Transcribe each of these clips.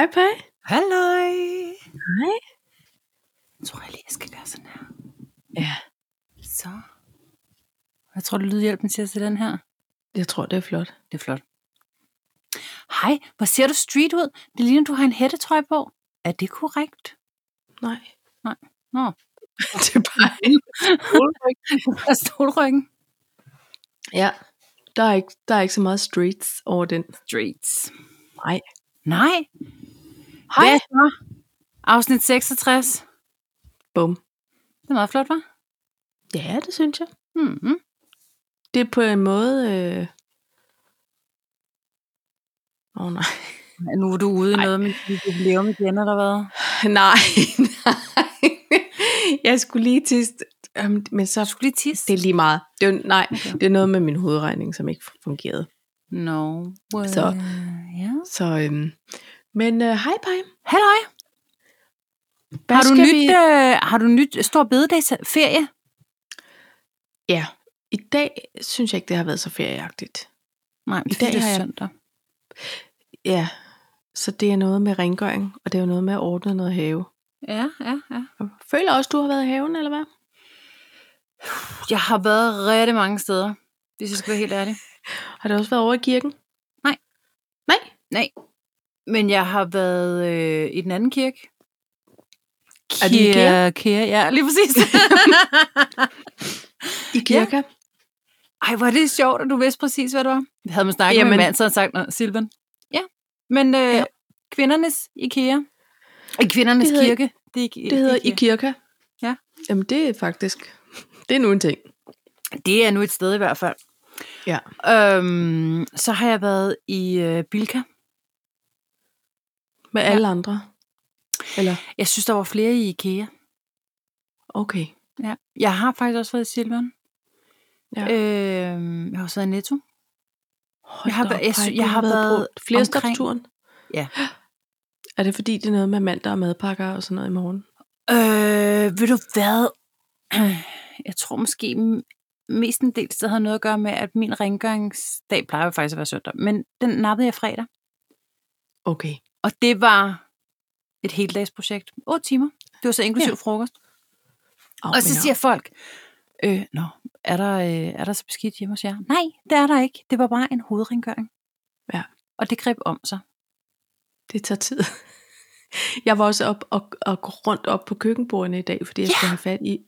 Hej, Paj. Halløj. Hej. Jeg tror jeg lige, jeg skal gøre sådan her. Ja, Så. Hvad tror du, lydhjælpen siger til den her? jeg tror, det er flot. Det er flot. Hej, hvor ser du street ud? Det ligner, du har en hættetrøje på. Er det korrekt? Nej. Nå, det er bare der er stolryggen. Ja, der er, ikke, der er ikke så meget streets over den. Streets. Nej. Nej. Hej. Hvad så? Afsnit 66. Bum. Det er meget flot, var? Ja, det synes jeg. Mm-hmm. Det er på en måde... Øh... Åh, oh, nej. Nu er du ude i noget med dit jubilæum igen, eller hvad? nej, nej. jeg skulle lige tisse. Um, men så... Skulle lige tisse. Det er lige meget. Det er, nej, Okay. det er noget med min hovedregning, som ikke fungerede. No. Well, Så- Ja. Så, øhm, men øh, hej, Paj. Halløj. Hvad Har du, nyt, vi- øh, har du nyt stor bededagsferie? Ja, i dag synes jeg ikke, det har været så ferieagtigt. Nej, I det er dag det er jeg- søndag. Ja, så det er noget med rengøring, og det er jo noget med at ordne noget have. Ja, ja, ja. Føler også, du har været i haven, eller hvad? Jeg har været rigtig mange steder, hvis jeg skal være helt ærlig. Har det også været over i kirken? Nej. Nej? Nej. Men jeg har været øh, i den anden kirke. IKEA? Kirke, ja, lige præcis. I kirke? Ja. Ej, hvor er det sjovt, at du vidste præcis, hvad det var. Vi havde man snakket Jamen. Med min mand, så havde sagt, "Nå, Silvan. Ja, men øh, ja. Kvindernes IKEA. I kvindernes Det hedder- kirke. Det, er, Det hedder ikke- I kirke. Ja. Jamen, det er faktisk... Det er nu en ting. Det er nu et sted i hvert fald. Ja. Øhm, så har jeg været i øh, Bilka. Med alle andre. Eller, Jeg synes, der var flere i IKEA. okay. Ja. Jeg har faktisk også været i Silvan. Ja. Øhm, jeg har også været i Netto. Hold jeg har været- op, jeg du jeg har været på flere omkring-. Ja. Er det fordi, det er noget med mandag og madpakker og sådan noget i morgen? Øh, ved du hvad? Jeg tror måske mest en del det har noget at gøre med, at min rengøringsdag plejer jo faktisk at være søndag. Men den nappede jeg fredag. Okay. Og det var et heldagsprojekt. 8 timer. Det var så inklusiv Ja. frokost. Oh, Og så siger folk, øh, nå, er der, øh, er der så beskidt hjemme hos jer? Nej, det er der ikke. Det var bare en hovedrengøring. Ja. Og det greb om sig. Det tager tid. Jeg var også op og, og gå rundt op på køkkenbordene i dag, fordi jeg Ja. skulle have fat i,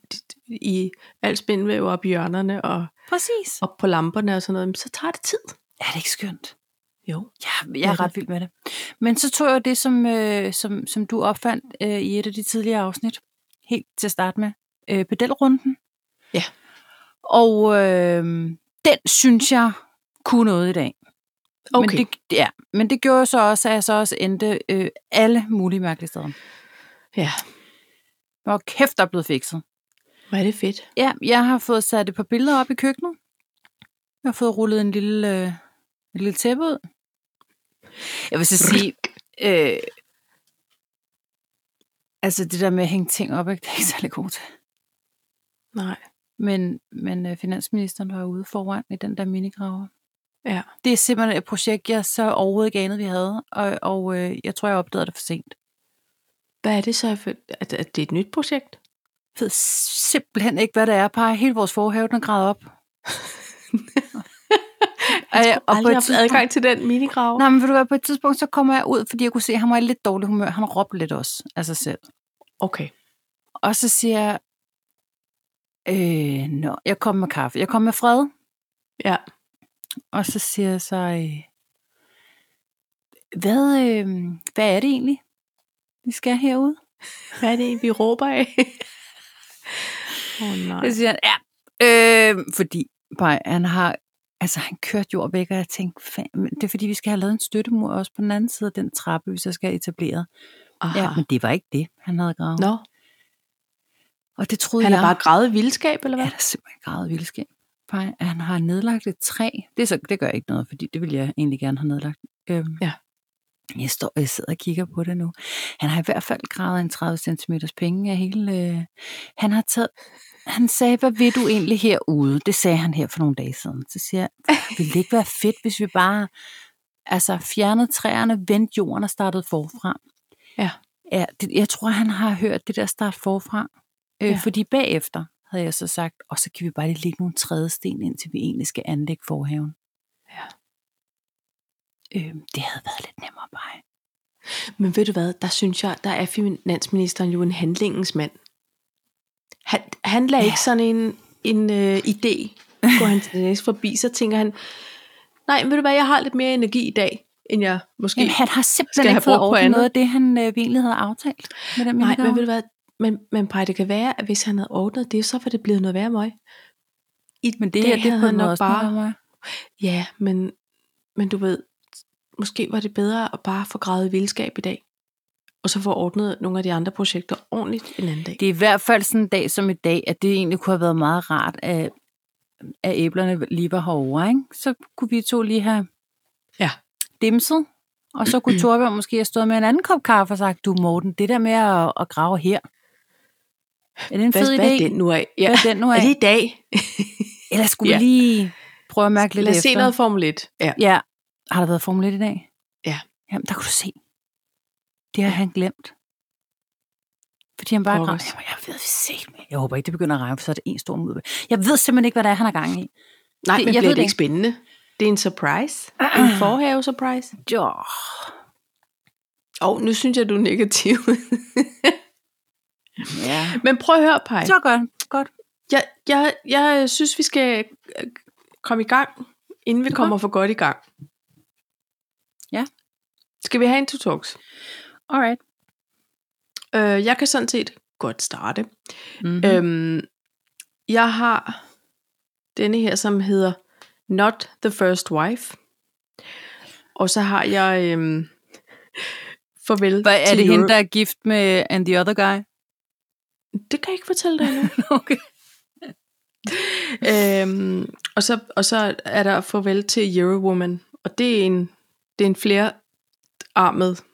i alt spindvæv op i hjørnerne og Præcis. op på lamperne og sådan noget. Men så tager det tid. Er det ikke skønt? Jo. Ja, jeg er ret vild med det. Men så tog jeg det, som, øh, som, som du opfandt øh, i et af de tidligere afsnit, helt til at starte med, øh, pedelrunden. Ja. Og øh, den synes jeg kunne noget i dag. Okay. Men det, ja, men det gjorde så også, at jeg så også endte øh, alle mulige mærkelige steder. Ja, Hvor kæft, der er blevet fikset. hvor er det fedt. Ja, jeg har fået sat et par billeder op i køkkenet. Jeg har fået rullet en lille, øh, en lille tæppe ud. Jeg vil så sige, øh, altså det der med at hænge ting op, ikke, det er ikke særlig god til. Nej. Men, men øh, finansministeren var ude foran i den der minigraver. Ja. Det er simpelthen et projekt, jeg så overhovedet ikke anede, vi havde. Og, og øh, jeg tror, jeg opdagede det for sent. Hvad er det så? For, at, at det er et nyt projekt? Jeg ved simpelthen ikke, hvad det er. Bare hele vores forhave, den er gravet op. Jeg jeg har aldrig haft adgang til den minigrav. Nej, men vil du være på et tidspunkt, så kommer jeg ud, fordi jeg kunne se, at han var i lidt dårlig humør. Han råbte lidt også af sig selv. Okay. Og så siger jeg, øh, nå, jeg kom med kaffe. Jeg kom med fred. Ja. Og så siger jeg så, øh, hvad, øh, hvad er det egentlig, vi skal herude? Hvad er det, vi råber af? Åh oh, nej. Så siger han, ja, øh, fordi bare, han har, altså han kørte jord væk, og jeg tænkte, fandme, det er fordi, vi skal have lavet en støttemur også på den anden side af den trappe, hvis jeg skal have etableret. Aha. Ja, men det var ikke det, han havde gravet. Nå, Og det troede han jeg. er bare gravet vildskab, eller Ja, hvad? der er simpelthen gravet vildskab. Han har nedlagt et træ. Det, så, det gør ikke noget, fordi det vil jeg egentlig gerne have nedlagt. Øhm, Ja. Jeg, står, jeg sidder og kigger på det nu. Han har i hvert fald gravet en 30 cm penge af hele... Øh, han har taget... Han sagde, hvad vil du egentlig herude? Det sagde han her for nogle dage siden. Så siger jeg, vil det ikke være fedt, hvis vi bare altså fjernet træerne, vendt jorden og startet forfra. Ja. Ja, det, jeg tror, han har hørt det der start forfra. Øh, Ja. Fordi bagefter havde jeg så sagt, og så kan vi bare lige lægge nogle trædesten, indtil vi egentlig skal anlægge forhaven. Øh, det havde været lidt nemmere bare. Men ved du hvad, der synes jeg, der er finansministeren jo en handlingens mand. Han, han lader Ja. ikke sådan en, en øh, idé gå han til næste forbi, så tænker han, nej, ved du hvad, jeg har lidt mere energi i dag, end jeg måske... Jamen, han har simpelthen ikke fået ordnet noget af det, han øh, egentlig havde aftalt med den nej, men ved du hvad, men, men Paj, det kan være, at hvis han havde ordnet det, så var det blevet noget værre møg. I Men det dag her, det havde han nok bare. Ja, men, men du ved, måske var det bedre at bare få gravet vildskab i dag, og så få ordnet nogle af de andre projekter ordentligt en anden dag. Det er i hvert fald sådan en dag som i dag, at det egentlig kunne have været meget rart, at, at æblerne lige var herovre. Ikke? Så kunne vi to lige have Ja. dimset, og så kunne Torbjørn måske have stået med en anden kop kaffe og sagt, du Morten, det der med at, at grave her, er det en hvad, fed hvad idé? er den nu af? Ja. Hvad er den nu af? Er det i dag? Eller skulle Ja. vi lige prøve at mærke lidt Lad os se noget Formel 1. Ja. Ja. Har der været Formel 1 i dag? Ja. Jamen, der kunne du se. Det har han glemt. Fordi han bare... Jamen, jeg ved se Jeg håber ikke, det begynder at regne, for så er det en stor mudder. Jeg ved simpelthen ikke, hvad det er, han har gang i. Nej, Det- men jeg bliver ved det ikke spændende? Det er en surprise. En forhave-surprise. Jo. Og oh, nu synes jeg, du er negativ. Ja. men prøv at høre, Paj. Så godt. Godt. Jeg, jeg, jeg synes, vi skal øh, komme i gang, inden vi Nå. kommer for godt i gang. Ja. Skal vi have en to talks? Alright. Øh, jeg kan sådan set godt starte. Mm-hmm. Mm. Øhm, jeg har denne her, som hedder Not the First Wife. Og så har jeg øhm, Farvel Hvad, er det hende, der er gift med And the Other Guy? Det kan jeg ikke fortælle dig endnu. Okay. øhm, og, så, og så er der Farvel til Eurowoman. Og det er en, det er en flerarmet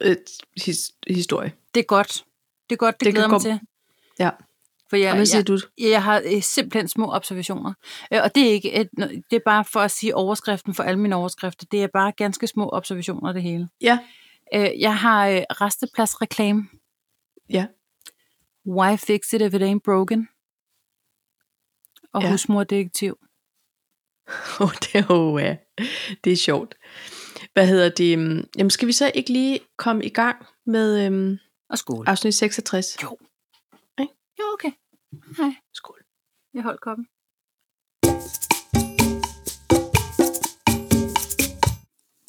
øh, his, historie. Det er godt. Det er godt, det, Det glæder mig gå- til. Ja. For jeg, hvad siger jeg, du? jeg har øh, simpelthen små observationer. Øh, Og det er ikke et, det er bare for at sige overskriften for alle mine overskrifter. Det er bare ganske små observationer, det hele. Ja. Øh, Jeg har restepladsreklame. Ja. Why fix it if it ain't broken? Og Ja. ja. husmordetektiv. Oh, det er jo ja. det er sjovt. Hvad hedder det? øhm, Jamen, skal vi så ikke lige komme i gang med øhm, Og skål. afsnit 66? Jo. Ikke? Jo, okay. Hej. Skål. Jeg holdt koppen.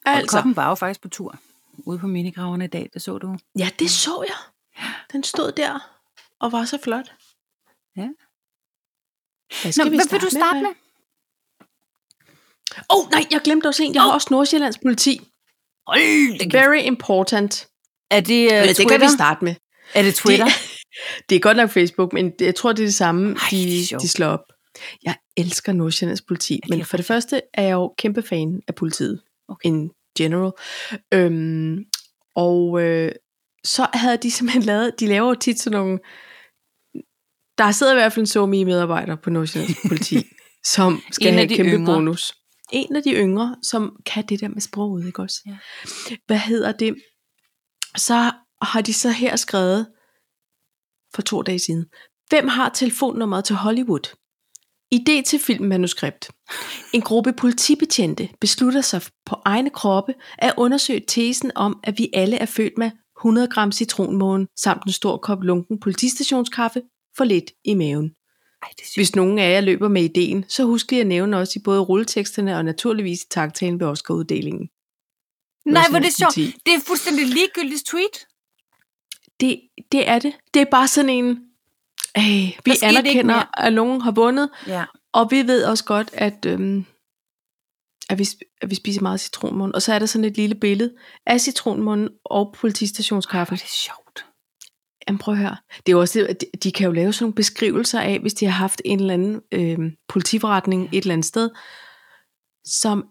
Altså, koppen var jo faktisk på tur. Ude på minigraverne i dag, det så du. ja, det så jeg. Den stod der og var så flot. Ja. Hvad skal Nå, vi hvad starte vil du starte med? Åh, oh, nej, jeg glemte også en. Jeg har også Nordsjællands politi. Hold kæft. Very important. Er det uh, Ja, Twitter? det kan vi starte med. Er det Twitter? Det, det er godt nok Facebook, men det- jeg tror, det er det samme, Ej, det de, sjovt. de slår op. Jeg elsker Nordsjællands politi, det men for det første er jeg jo kæmpe fan af politiet. Okay. In general. Øhm, og øh, så havde de simpelthen lavet, de laver jo tit sådan nogle, der sidder i hvert fald en somi medarbejder på Nordsjællands politi, som skal En have de kæmpe yngre. bonus. En af de yngre, som kan det der med sproget, ikke også? Ja. Hvad hedder det? Så har de så her skrevet for to dage siden. Hvem har telefonnummeret til Hollywood? Idé til filmmanuskript. En gruppe politibetjente beslutter sig på egne kroppe at undersøge tesen om, at vi alle er født med 100 gram citronmåne samt en stor kop lunken politistationskaffe for lidt i maven. Det er. Hvis nogen af jer løber med ideen, så husk lige at nævne også i både rulleteksterne og naturligvis i taktalen ved Oscar-uddelingen. Nej, hvor er det sjovt. Politi. Det er fuldstændig ligegyldigt tweet. Det, det er det. Det er bare sådan en... Øh, vi anerkender, at nogen har vundet, Ja. og vi ved også godt, at, øhm, at, vi, at vi spiser meget citronmund. Og så er der sådan et lille billede af citronmunden og politistationskaffe. Hvor er det sjovt. Jamen prøv at høre. Det er jo også at de- de kan jo lave sådan nogle beskrivelser af, hvis de har haft en eller anden øh, politiforretning et eller andet sted, som,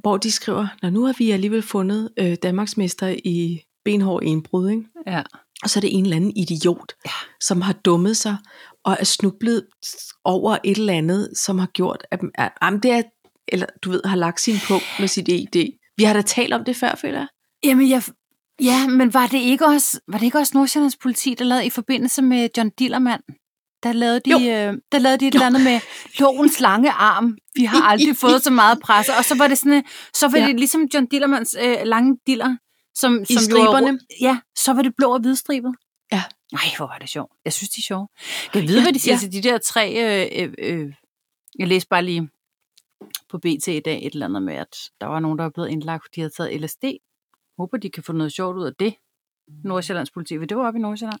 hvor de skriver, når nu har vi alligevel fundet øh, Danmarksmester i benhård indbrud, ikke? Ja. og så er det en eller anden idiot, Ja. som har dummet sig og er snublet over et eller andet, som har gjort, at, at, at det er, eller du ved, har lagt sin på med sit ED. Vi har da talt om det før, føler jeg. Jamen, jeg, ja, men var det ikke også, var det ikke også Nordsjællands politi, der lavede i forbindelse med John Dillermand? Der lavede de, øh, der lavede de et eller andet med lovens lange arm. Vi har aldrig fået så meget presse. Og så var det sådan, øh, så var Ja. det ligesom John Dillermands øh, lange diller, som, I som jo er striberne. rød- ja, så var det blå og hvidstribet. Ja. Nej, hvor var det sjovt. Jeg synes, de er sjove. Jeg ved, hvad de siger ja. til de der tre... Øh, øh, øh, jeg læste bare lige på BT i dag et eller andet med, at der var nogen, der var blevet indlagt, fordi de havde taget LSD. Håber, de kan få noget sjovt ud af det. Nordsjællands politi, vil det var oppe i Nordsjælland?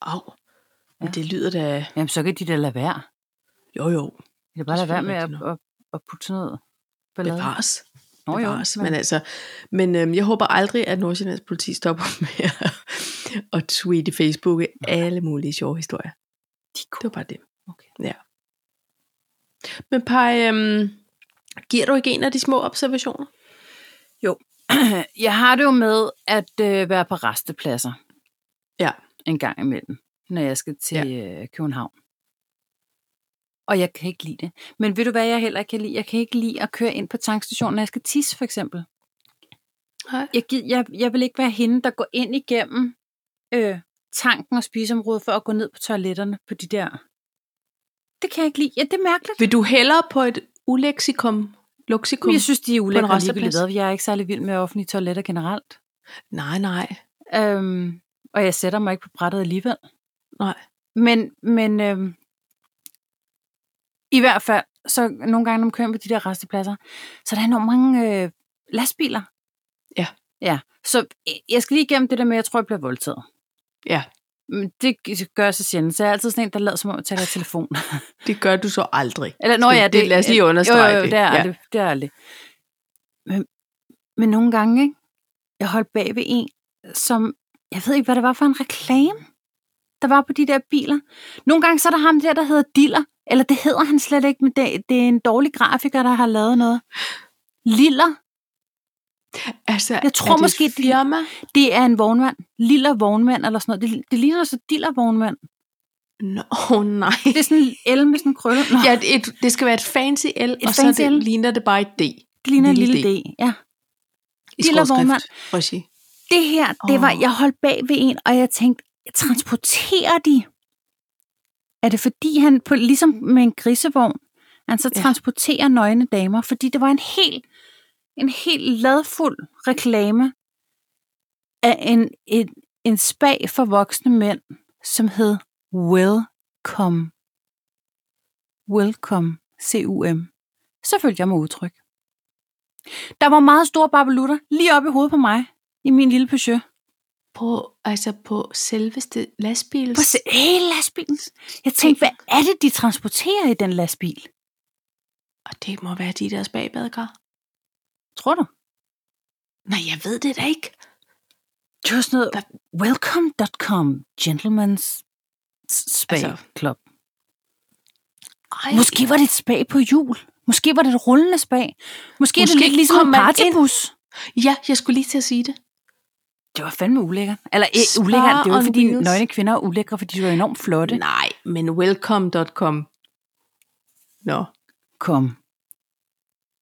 Au. Men Ja. det lyder da... Jamen, så kan de da lade være. Jo, jo. De kan bare lade være med at, at, at putte noget ballade. Bevares. Nå, jo, Bevares. men- altså, men øhm, jeg håber aldrig, at Nordsjællands politi stopper med at, at tweete i Facebook alle mulige sjove historier. De Det var bare det. Okay. Ja. Men Paj, øhm, giver du ikke en af de små observationer? Jeg har det jo med at øh, være på restepladser Ja. en gang imellem, når jeg skal til ja. øh, København. Og jeg kan ikke lide det. Men ved du hvad jeg heller ikke kan lide? Jeg kan ikke lide at køre ind på tankstationen, når jeg skal tisse for eksempel. Nej. Jeg, jeg, jeg vil ikke være hende, der går ind igennem øh, tanken og spiseområdet for at gå ned på toiletterne på de der. Det kan jeg ikke lide. Ja, det er mærkeligt. Vil du hellere på et ulexikum? Luxikum? Jeg synes, de er ulækre ligegyldigt. Jeg er ikke særlig vild med offentlige toiletter generelt. Nej, nej. Øhm, og jeg sætter mig ikke på brættet alligevel. Nej. Men, men øhm, i hvert fald, så nogle gange, når man kører på de der restepladser, så er der enormt mange øh, lastbiler. Ja. Ja, så øh, jeg skal lige igennem det der med, at jeg tror, jeg bliver voldtaget. Ja, Men det gør jeg så sjældent, så jeg er altid sådan en, der lader som om at tage telefon. det gør du så aldrig. Eller, nå Skal- ja, det- lad os lige understrege jo, jo, jo, det. det. er Ja. aldrig, det er aldrig. Men, men nogle gange, ikke? jeg holdt bag ved en, som, jeg ved ikke, hvad det var for en reklame, der var på de der biler. Nogle gange så er der ham der, der hedder Diller, eller det hedder han slet ikke, men det, det er en dårlig grafiker, der har lavet noget. Liller, Altså, Jeg tror er det måske, et det- firma? det er en vognmand. Liller vognmand, eller sådan noget. Det, det ligner så Diller vognmand. Nå, oh, nej. Det er sådan en el med sådan en krølle. Nå, Ja, et, det skal være et fancy L, et og fancy så det, L. ligner det bare et D. det ligner en lille lille D. D. Ja. I Lille skråskrift. vognmand. Regi. det her, det var, Åh. jeg holdt bag ved en, og jeg tænkte, transporterer de? Er det fordi han, på, ligesom med en grisevogn, han så Ja. transporterer nøgne damer? Fordi det var en helt, en helt ladfuld reklame af en, en, en spag for voksne mænd, som hed Welcome. Welcome. C-U-M. Så følte jeg mig utryg. Der var meget store barbelutter lige oppe i hovedet på mig, i min lille Peugeot. På, altså på selveste lastbils... På se- hele lastbilen. Jeg tænkte, hvad er det, de transporterer i den lastbil? Og det må være de der bagbadekar. Tror du? Nej, jeg ved det da ikke. Det var sådan noget, welcome.com, gentleman's spag Altså, club. Ej, Måske var det et spag på jul. Måske var det et rullende spag. Måske, er det Måske lidt ligesom en partybus. Ja, jeg skulle lige til at sige det. Det var fandme ulækkert. Eller eh, Spar ulækkert, det var fordi wheels. nøgne kvinder er ulækre, fordi de var enormt flotte. Nej, men welcome.com. Nå, Kom.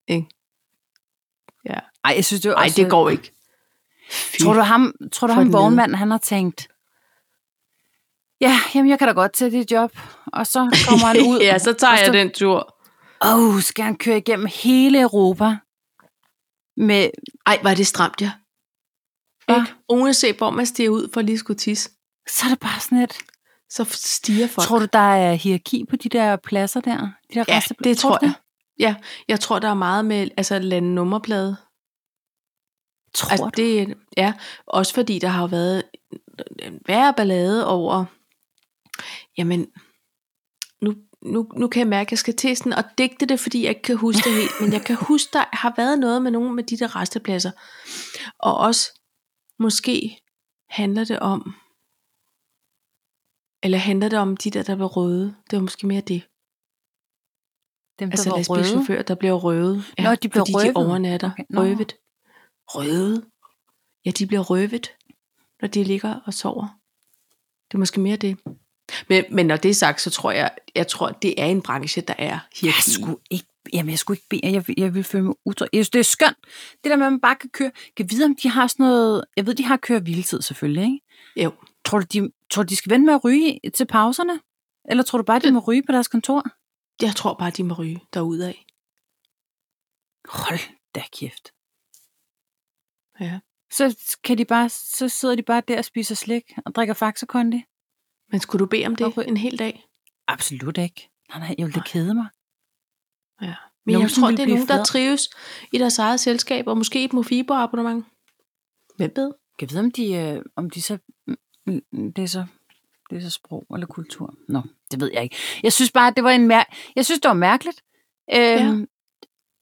ikke? Ja. Ej, jeg synes, det Ej, også... det går ikke. Fy. Tror du ham, tror du ham vognmanden, han har tænkt, ja, jamen jeg kan da godt tage det job. Og så kommer han ud. ja, så tager jeg den tur. Åh, oh, skal han køre igennem hele Europa? Med, Ej, var det stramt, ja. Ikke? Uanset hvor man stiger ud for lige skulle tisse, så er det bare sådan et... så stiger folk. Tror du, der er hierarki på de der pladser der? De der ja, det tror jeg. Ja, jeg tror, der er meget med altså lande nummerplade. Tror Altså, du? det, ja, også fordi der har været en værre ballade over, jamen, nu, nu, nu kan jeg mærke, at jeg skal til sådan og digte det, fordi jeg ikke kan huske det helt, men jeg kan huske, der har været noget med nogle med de der restepladser. Og også, måske handler det om, eller handler det om de der, der blev røde. Det var måske mere det. Dem, der Altså var lastbilchauffører, der bliver røvet. Nå, de bliver fordi røvet. de overnatter. Okay, nå. Røvet. Røvet. Ja, de bliver røvet, når de ligger og sover. Det er måske mere det. Men, men når det er sagt, så tror jeg, jeg tror, det er en branche, der er Jeg hierarki. skulle ikke, Jamen, jeg skulle ikke bede, jeg, vil- jeg vil føle mig utryg. Jeg synes, det er skønt. Det der med, at man bare kan køre. Kan vide, om de har sådan noget... Jeg ved, de har køre hviletid selvfølgelig, ikke? Jo. Tror du, de, tror du, de skal vente med at ryge til pauserne? Eller tror du bare, de må ryge på deres kontor? Jeg tror bare, de må ryge derudad. Hold da kæft. Ja. Så, kan de bare, så sidder de bare der og spiser slik og drikker Faxe Kondi? Men skulle du bede om det Okay. en hel dag? Absolut ikke. Nej, nej, jeg vil da kede mig. Ja. Men Nogen, jeg tror, det er nogen, der flad. trives i deres eget selskab, og måske et Mofibo-abonnement. Hvem ved? Kan jeg vide, om de, øh, om de så... mm, mm, Det er så, det er så sprog eller kultur. Nå, det ved jeg ikke. Jeg synes bare, at det var en mær- Jeg synes, det var mærkeligt. Øhm,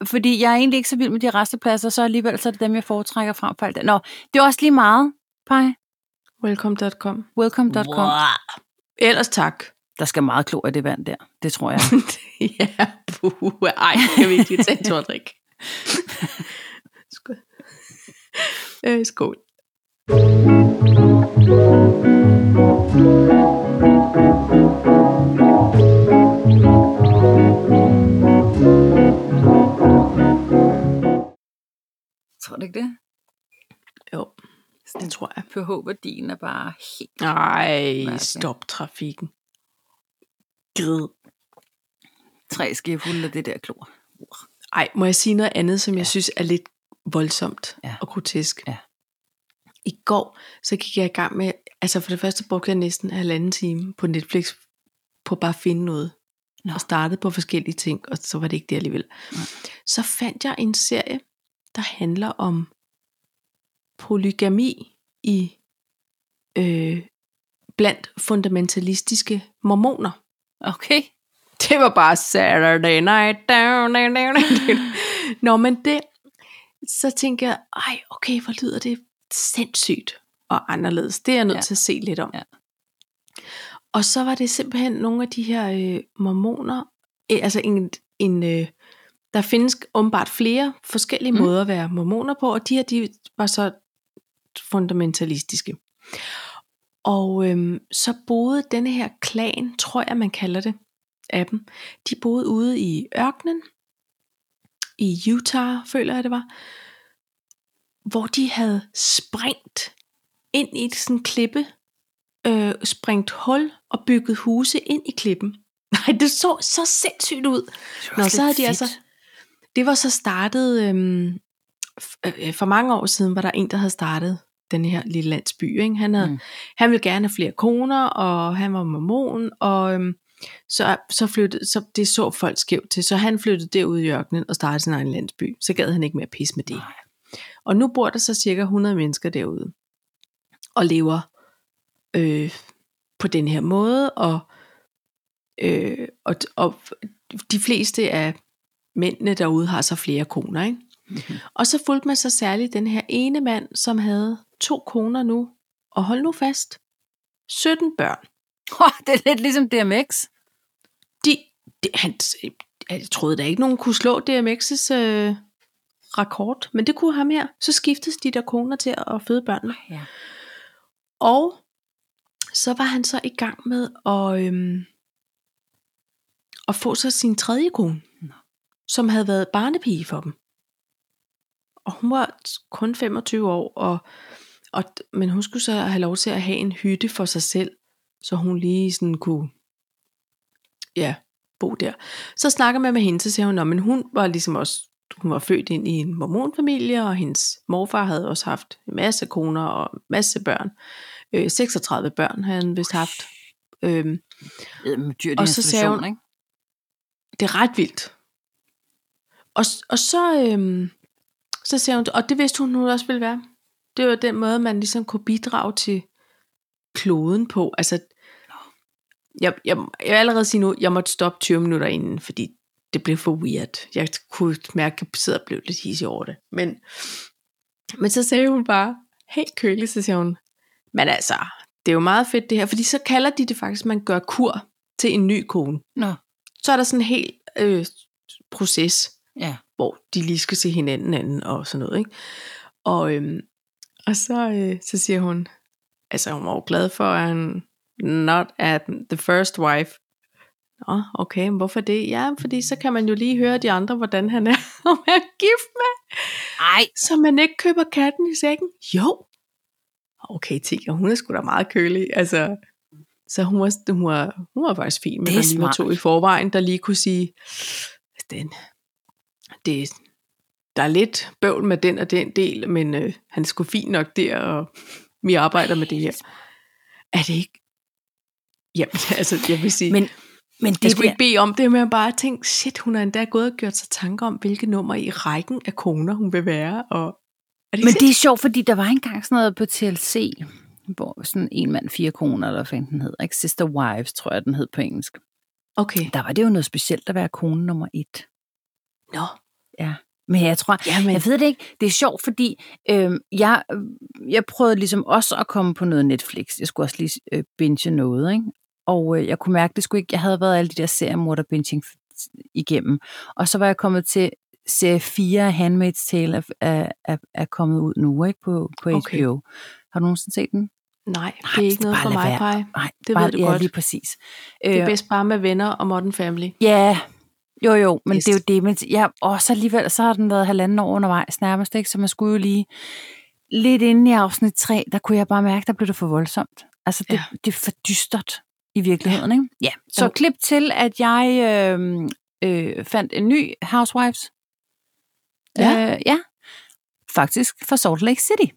Fordi jeg er egentlig ikke så vild med de restepladser, så alligevel så er det dem, jeg foretrækker frem for alt det. Nå, det er også lige meget, Paj. Welcome.com. Welcome.com. Ellers tak. Der skal meget klor i det vand der. Det tror jeg. ja, puh. Ej, kan vi ikke lige tage en tår drik? skål. Øh, skål. Tror du ikke det? Jo, det tror jeg. pH-værdien er bare helt... Nej, stop trafikken. Grid. Tre skefulde af det der klor. Ej, må jeg sige noget andet, som jeg synes er lidt voldsomt Ja. og grotesk? Ja. I går, så gik jeg i gang med, altså for det første brugte jeg næsten en halvanden time på Netflix, på bare at finde noget. Nå. Og startede på forskellige ting, og så var det ikke det alligevel. Nej. Så fandt jeg en serie, der handler om polygami i øh, blandt fundamentalistiske mormoner. Okay. Det var bare Saturday night. Down, down, down, down. Nå, men det, så tænker jeg, ej, okay, hvor lyder det sindssygt og anderledes. Det er jeg nødt Ja. til at se lidt om. Ja. Og så var det simpelthen nogle af de her øh, mormoner, øh, altså en, en øh, der findes åbenbart flere forskellige Mm. måder at være mormoner på, og de her, de var så fundamentalistiske. Og øhm, så boede denne her klan, tror jeg man kalder det, af dem, de boede ude i ørkenen, i Utah, føler jeg det var, hvor de havde sprængt ind i sådan klippe, øh, sprængt hul og bygget huse ind i klippen. Nej, det så så sindssygt ud. Nå, så havde de altså, det var så startet, øhm, f- øh, for mange år siden var der en, der havde startet den her lille landsby. Ikke? Han, havde, Mm. han ville gerne have flere koner, og han var mormon, og øhm, så, så, flyttede, så det så folk skævt til, så han flyttede derud i ørkenen og startede sin egen landsby. Så gad han ikke mere pis med det. Nej. Og nu bor der så cirka 100 mennesker derude, og lever øh, på den her måde, og, øh, og, og de fleste af mændene derude har så flere koner, ikke? Mhm. Og så fulgte man så særligt den her ene mand, som havde to koner nu, og hold nu fast, 17 børn. Oh, det er lidt ligesom DMX. De, de, han, jeg troede da ikke, nogen kunne slå DMX's øh, rekord, men det kunne ham her. Så skiftes de der koner til at føde børnene. Ja. Og så var han så i gang med at, øhm, at få sig sin tredje kone, Nå. Som havde været barnepige for dem. Og hun var kun 25 år, og, og, men hun skulle så have lov til at have en hytte for sig selv, så hun lige sådan kunne ja, bo der. Så snakker man med hende, så siger hun, "Nå, men hun var ligesom også, hun var født ind i en mormonfamilie, og hendes morfar havde også haft en masse koner og masse børn. Øh, 36 børn havde han vist haft. Øhm, Med dyr Og så sagde hun- ikke? det er ret vildt. Og, og så, øhm, så siger hun, og det vidste hun nu også ville være. Det var den måde, man ligesom kunne bidrage til kloden på. Altså, jeg, jeg, jeg vil allerede sige nu, jeg måtte stoppe 20 minutter inden, fordi det blev for weird. Jeg kunne mærke, at jeg sidder og blev lidt hissig over det. Men, men så sagde hun bare, helt køligt, så siger hun, men altså, det er jo meget fedt det her, fordi så kalder de det faktisk, at man gør kur til en ny kone. Nå, Så er der sådan en hel øh, proces, ja. hvor de lige skal se hinanden anden og sådan noget. Ikke? Og, øhm, og så, øh, så siger hun, altså hun var jo glad for, at han not at the first wife, Nå, okay, men hvorfor det? Ja, fordi så kan man jo lige høre de andre, hvordan han er, om han er gift med. Ej, Så man ikke køber katten i sækken? Jo. Okay, Tigger, hun er sgu da meget kølig. Altså, så hun var, hun var, hun var faktisk fin med, er der lige var to i forvejen, der lige kunne sige, den, det, der er lidt bøvl med den og den del, men øh, han sgu fint nok der, og vi arbejder med det her. Er det ikke? Jamen, altså, jeg vil sige, men, men, men jeg det skulle der, ikke bede om det, men jeg bare tænkte, shit, hun har endda gået og gjort sig tanker om, hvilke nummer i rækken af koner hun vil være, og er det men det er sjovt, fordi der var engang sådan noget på TLC, hvor sådan en mand, fire koner, eller hvad fanden den hed, ikke? Sister Wives, tror jeg, den hed på engelsk. Okay. Der var det jo noget specielt at være kone nummer et. Nå. Ja. Men jeg tror, Jamen, jeg ved det ikke. Det er sjovt, fordi øh, jeg, jeg prøvede ligesom også at komme på noget Netflix. Jeg skulle også lige øh, binge noget, ikke? Og øh, jeg kunne mærke, det skulle ikke, jeg havde været alle de der seriemorder binging igennem. Og så var jeg kommet til serie 4 af Handmaid's Tale er, er, er, er kommet ud nu, ikke? På, på Okay. HBO. Har du nogensinde set den? nej, Nej, det er ikke noget for mig. Paj. Nej, Det bare, ved du ja, godt. lige præcis. Det er Øh, bedst bare med venner og Modern Family. Ja, jo jo, men Yes. det er jo det. Men ja, og så alligevel, så har den været halvanden år undervejs nærmest, ikke? Så man skulle jo lige lidt inde i afsnit 3, der kunne jeg bare mærke, der blev det for voldsomt. Altså, det, Ja. det er for dystert i virkeligheden, ikke? Ja, så Jo. klip til, at jeg øh, øh, fandt en ny Housewives. Ja. Øh, ja. Faktisk fra Salt Lake City.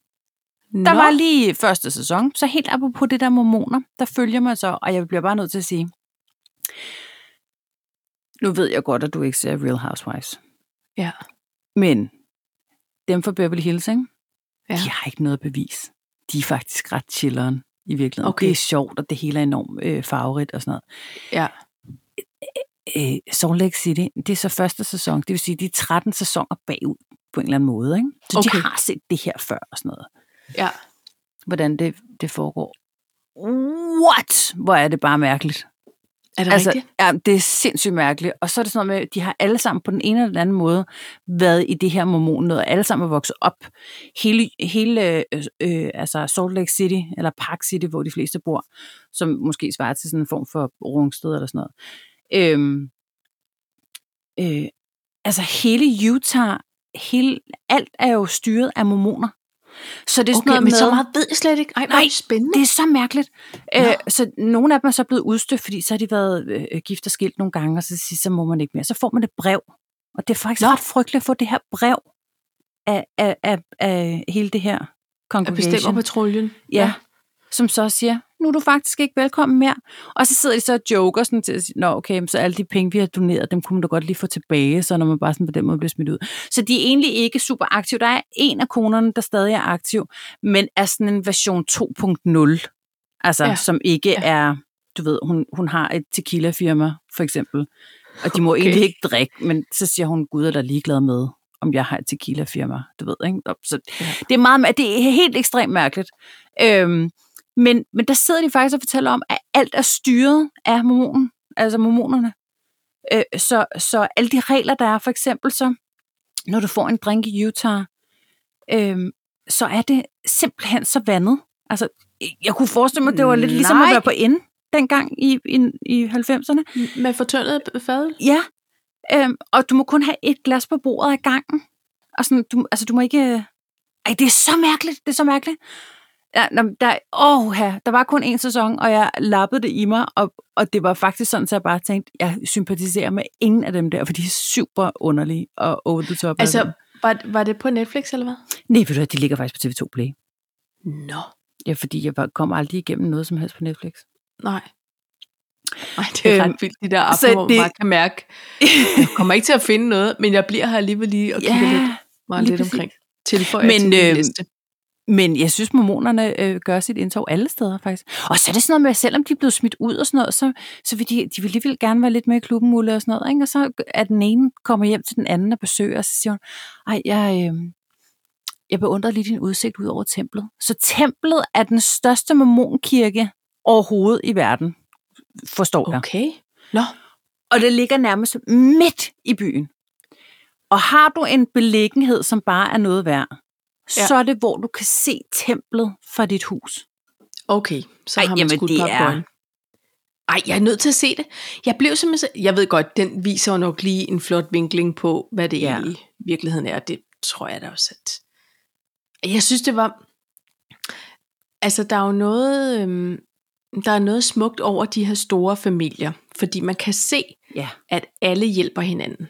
Der Nå, var lige første sæson, så helt apropos det der mormoner, der følger mig så, og jeg bliver bare nødt til at sige, nu ved jeg godt, at du ikke ser Real Housewives, Ja. men dem fra Beverly Hills, ikke? Ja. de har ikke noget bevis. De er faktisk ret chilleren i virkeligheden. Okay. Det er sjovt, og det hele er enormt øh, farverigt og sådan noget. Ja. Øh, Salt Lake City, det er så første sæson, det vil sige, de er 13 sæsoner bagud på en eller anden måde. Ikke? Så okay. Okay. de har set det her før og sådan noget. Ja. Hvordan det, det foregår. What? Hvor er det bare mærkeligt. Er det Altså, rigtigt? ja, det er sindssygt mærkeligt. Og så er det sådan noget med, at de har alle sammen på den ene eller den anden måde været i det her mormon og alle sammen er vokset op. Hele, hele øh, øh, altså Salt Lake City, eller Park City, hvor de fleste bor, som måske svarer til sådan en form for rungsted eller sådan noget. Øhm, øh, altså hele Utah, hele, alt er jo styret af mormoner. Så det er sådan Okay, noget men med, så meget ved jeg slet ikke. Ej, Nej, spændende. det er så mærkeligt. Nå. Øh, så nogle af dem er så blevet udstødt, fordi så har de været øh, gift og skilt nogle gange, og så sidst, så må man ikke mere. Så får man et brev. Og det er faktisk Nå. ret frygteligt at få det her brev af, af, af, af hele det her At congregation. bestemmer patruljen. Ja, som så siger, nu er du faktisk ikke velkommen mere. Og så sidder de så og joker sådan til at sige, nå okay, så alle de penge, vi har doneret, dem kunne man da godt lige få tilbage, så når man bare sådan på den måde bliver smidt ud. Så de er egentlig ikke super aktive. Der er en af konerne, der stadig er aktiv, men er sådan en version 2.0. Altså, Ja. som ikke Ja. er, du ved, hun, hun har et tequila-firma, for eksempel, og de må Okay. egentlig ikke drikke, men så siger hun, Gud er da ligeglad med, om jeg har et tequila-firma, du ved, ikke? Så Ja. det er meget, det er helt ekstremt mærkeligt. Øhm, men, men der sidder de faktisk og fortæller om, at alt er styret af mormonen, altså mormonerne. Øh, så, så alle de regler, der er, for eksempel så, når du får en drink i Utah, øhm, så er det simpelthen så vandet. Altså, jeg kunne forestille mig, at det var lidt ligesom at Nej. være på ende dengang i, i, i 90'erne. Med fortyndet fadel? Ja, øhm, og du må kun have et glas på bordet ad gangen. Og sådan, du, altså, du må ikke... Ej, det er så mærkeligt, det er så mærkeligt. Ja, der, åh, ja, der var kun en sæson, og jeg lappede det i mig, og, og det var faktisk sådan, så jeg bare tænkte, jeg sympatiserer med ingen af dem der, for de er super underlige og over the top. Altså, var, var det på Netflix, eller hvad? Nej, ved du de ligger faktisk på TV2 Play. Nå. Ja, fordi jeg kom aldrig igennem noget som helst på Netflix. Nej. Nej, det er Øhm, ret vildt, de der aftener, hvor man det- bare kan mærke, jeg kommer ikke til at finde noget, men jeg bliver her alligevel lige og kigger lidt, meget lidt præcis. omkring. Tilføjer Men, til øhm, liste. Men jeg synes, mormonerne øh, gør sit indtog alle steder, faktisk. Og så er det sådan noget med, at selvom de er blevet smidt ud og sådan noget, så, så vil de, de vil alligevel gerne være lidt med i klubben, Mulle, og sådan noget. Ikke? Og så er den ene kommer hjem til den anden og besøger, og så siger hun, ej, jeg, øh, jeg beundrer lige din udsigt ud over templet. Så templet er den største mormonkirke overhovedet i verden, forstår jeg. Okay. Nå. Og det ligger nærmest midt i byen. Og har du en beliggenhed, som bare er noget værd, Ja. så er det, hvor du kan se templet fra dit hus. Okay, så Ej, har man jamen, skudt det er-. Ej, jeg er nødt til at se det. Jeg blev simpelthen... Jeg ved godt, den viser nok lige en flot vinkling på, hvad det Ja. i virkeligheden er. Det tror jeg da også, at... Jeg synes, det var... Altså, der er jo noget... Øhm, der er noget smukt over de her store familier, fordi man kan se, Ja. at alle hjælper hinanden.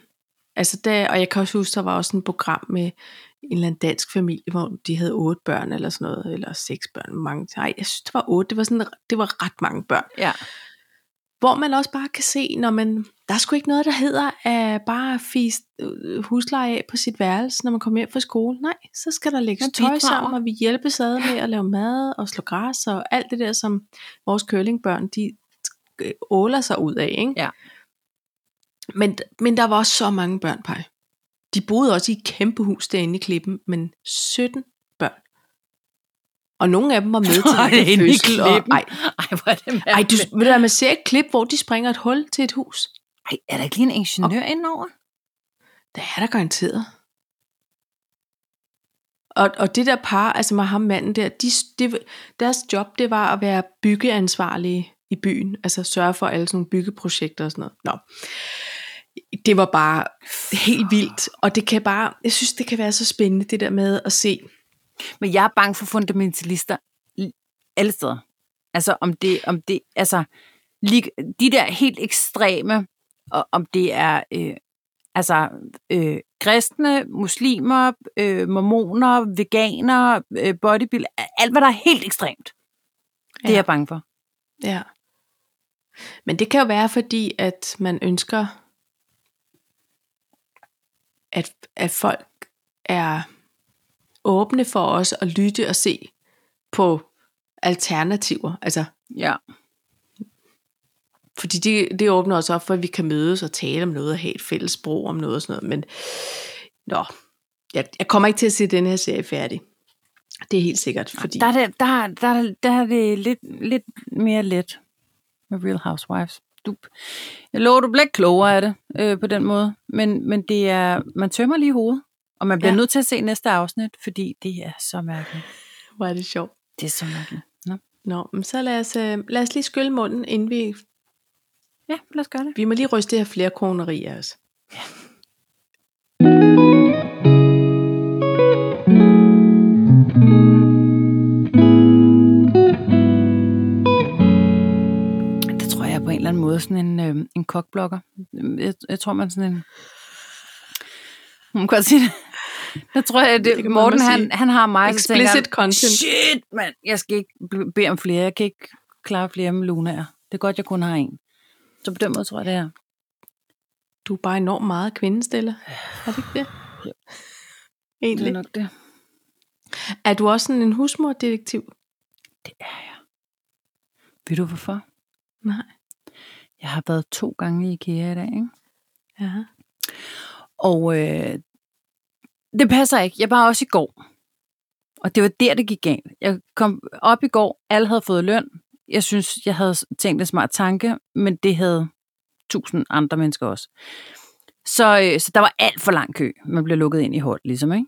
Altså der, og jeg kan også huske, der var også et program med en eller anden dansk familie, hvor de havde otte børn eller sådan noget, eller seks børn, mange. Nej, jeg synes, det var otte. Det var, sådan, det var ret mange børn. Ja. Hvor man også bare kan se, når man, der er sgu ikke noget, der hedder at bare fise øh, husleje af på sit værelse, når man kommer hjem fra skole. Nej, så skal der lægges tøj bidrager. sammen, og vi hjælpes ad med at lave mad og slå græs og alt det der, som vores curlingbørn, de øh, åler sig ud af. Ikke? Ja. Men, men der var også så mange børn, Paj. De boede også i et kæmpe hus derinde i klippen, men 17 børn. Og nogle af dem var med til den inde i fødsel. Og, ej, Ej, hvor er det ej, du, ved du hvad, man ser et klip, hvor de springer et hul til et hus. Ej, er der ikke lige en ingeniør indover? Det er der garanteret. Og, og det der par, altså med ham manden der, de, det, deres job, det var at være byggeansvarlige i byen. Altså sørge for alle sådan nogle byggeprojekter og sådan noget. Nå. Det var bare helt vildt. Og det kan bare, jeg synes, det kan være så spændende, det der med at se. Men jeg er bange for fundamentalister alle steder. Altså om det, om det, altså lige, de der helt ekstreme, og om det er øh, altså øh, kristne, muslimer, øh, mormoner, veganere, øh, bodybuilder, alt hvad der er helt ekstremt. Det er Ja. jeg bange for. Ja. Men det kan jo være, fordi at man ønsker, at, at folk er åbne for os at lytte og se på alternativer. Altså, Ja. fordi det, det åbner os op for, at vi kan mødes og tale om noget og have et fælles sprog om noget og sådan noget. Men nå, jeg, jeg kommer ikke til at se den her serie færdig. Det er helt sikkert, fordi... Der er det, der, der, der er det lidt, lidt mere let med Real Housewives. Du, jeg lover, du bliver ikke klogere af det øh, på den måde, men, men det er, man tømmer lige hovedet, og man bliver ja. Ja. nødt til at se næste afsnit, fordi det er så mærkeligt. Hvor er det sjovt. Det er så mærkeligt. Nå. Nå, men så lad os, øh, lad os lige skylle munden, inden vi... Ja, lad os gøre det. Vi må lige ryste det her flere kroneri af os. Måde sådan en, øh, en kokblokker. Jeg, jeg tror, man sådan en... Man kan sige det. Jeg tror, at Det det, Morten, han, han har mig, så tænker Explicit han, content. Shit, mand, jeg skal ikke bede om flere. Jeg kan ikke klare flere med lunaer. Det er godt, jeg kun har en. Så på den måde tror jeg, det er. Du er bare enormt meget kvindestiller. Er det ikke det? Jo. Egentlig. Det er nok det. Er du også sådan en husmordetektiv? Det er jeg. Ved du hvorfor? Nej. Jeg har været to gange i IKEA i dag, ikke? Ja. Og øh, det passer ikke. Jeg var også i går. Og det var der, det gik galt. Jeg kom op i går, alle havde fået løn. Jeg synes, jeg havde tænkt en smart tanke, men det havde tusind andre mennesker også. Så, øh, så der var alt for lang kø. Man blev lukket ind i hold, ligesom, ikke?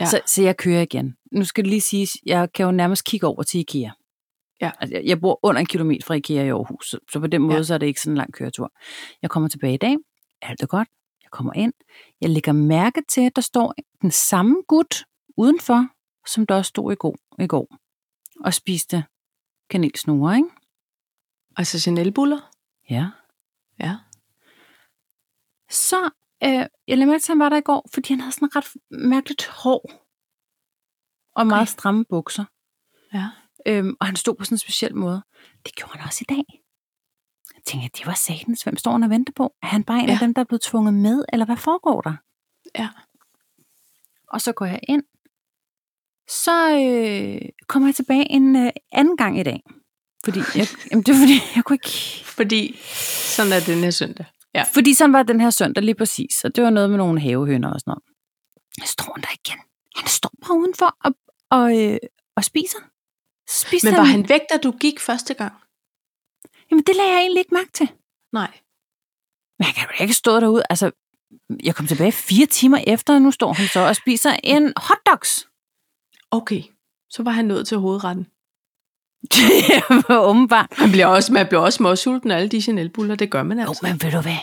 Ja. Så, så jeg kører igen. Nu skal det lige siges, jeg kan jo nærmest kigge over til IKEA. Ja. Altså, jeg, bor under en kilometer fra IKEA i Aarhus, så, på den måde, Ja. så er det ikke sådan en lang køretur. Jeg kommer tilbage i dag. Alt er godt. Jeg kommer ind. Jeg lægger mærke til, at der står den samme gut udenfor, som der også stod i går, i går og spiste kanelsnore, ikke? Altså Chanel-buller? Ja. Ja. Så øh, jeg lader mærke til, at han var der i går, fordi han havde sådan ret mærkeligt hår og meget Okay. stramme bukser. Ja. Øhm, og han stod på sådan en speciel måde. Det gjorde han også i dag. Jeg tænkte, det var satans. Hvem står han og venter på? Er han bare en ja. af dem, der er blevet tvunget med, eller hvad foregår der? Ja. Og så går jeg ind. Så øh, kommer jeg tilbage en øh, anden gang i dag. Fordi jeg, jamen, det er fordi, jeg kunne ikke... Fordi sådan er den her søndag. Ja. Fordi sådan var den her søndag lige præcis. Og det var noget med nogle havehønder og sådan noget. Så står han der igen. Han står bare udenfor og, og, øh, og spiser. Så spiser Men var han væk, da du gik første gang? Jamen, det lagde jeg egentlig ikke mærke til. Nej. Men han kan jo ikke stå derude. Altså, jeg kom tilbage fire timer efter, og nu står han så og spiser en hotdogs. Okay. Så var han nået til hovedretten. Åbenbart. Man bliver også, man bliver også småsulten af alle de Chanel-buller, det gør man Jo, altså. men ved du hvad?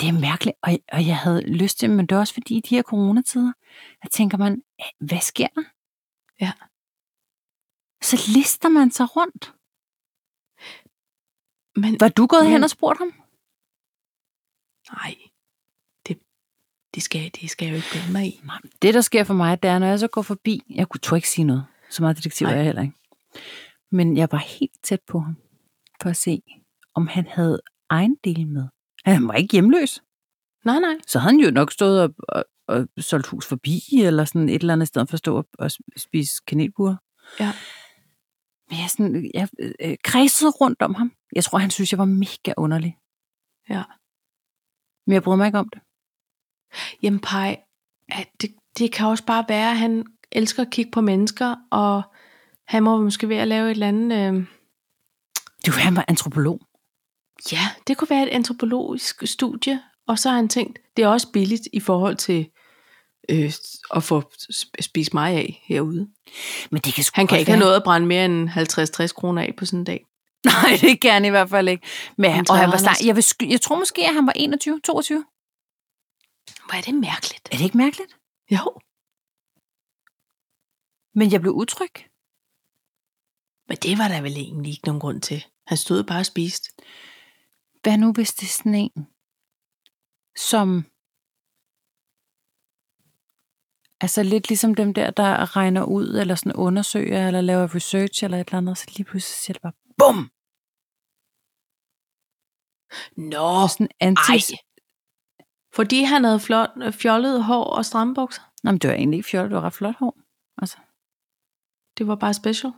Det er mærkeligt, og, og jeg havde lyst til, men det er også fordi i de her coronatider, der tænker man, hvad sker der? Ja. Så lister man sig rundt. Men, Var du gået Men- hen og spurgt ham? nej, det, det, skal, det skal jeg jo ikke blande mig i. Nej, det der sker for mig, det er, når jeg så går forbi, jeg kunne tror ikke sige noget, så meget detektiv er jeg heller ikke. Men jeg var helt tæt på ham, for at se, om han havde egen del med. Han var ikke hjemløs. Nej, nej. så havde han jo nok stået og, og, og solgt hus forbi, eller sådan et eller andet sted for at stå og, og spise kanelbuer. Ja. Men jeg, sådan, jeg øh, kredsede rundt om ham. Jeg tror, han synes, jeg var mega underlig. Ja. Men jeg brød mig ikke om det. Jamen, Paj, det, det kan også bare være, at han elsker at kigge på mennesker, og han må måske ved at lave et eller andet... Øh, Du, han var antropolog. ja, det kunne være et antropologisk studie, og så har han tænkt, det er også billigt i forhold til øh, at få sp- spist mig af herude. Men det kan Han kan ikke have noget at brænde mere end 50-60 kroner af på sådan en dag. Nej, det kan han i hvert fald ikke. Men, Han og han var snak, jeg, vil, jeg tror måske, at han var 21, 22. Hvor er det mærkeligt. Er det ikke mærkeligt? Jo, Men jeg blev utryg. men det var der vel egentlig ikke nogen grund til. Han stod bare og spiste. Hvad nu, hvis det er sådan en, som... Altså lidt ligesom dem der, der regner ud, eller sådan undersøger, eller laver research, eller et eller andet, så lige pludselig siger det bare, BUM! Nå, Sådan anti... ej. Fordi han havde flot, fjollet hår og strambukser. Nå, men det var egentlig ikke fjollet, det var ret flot hår. Altså, Det var bare special.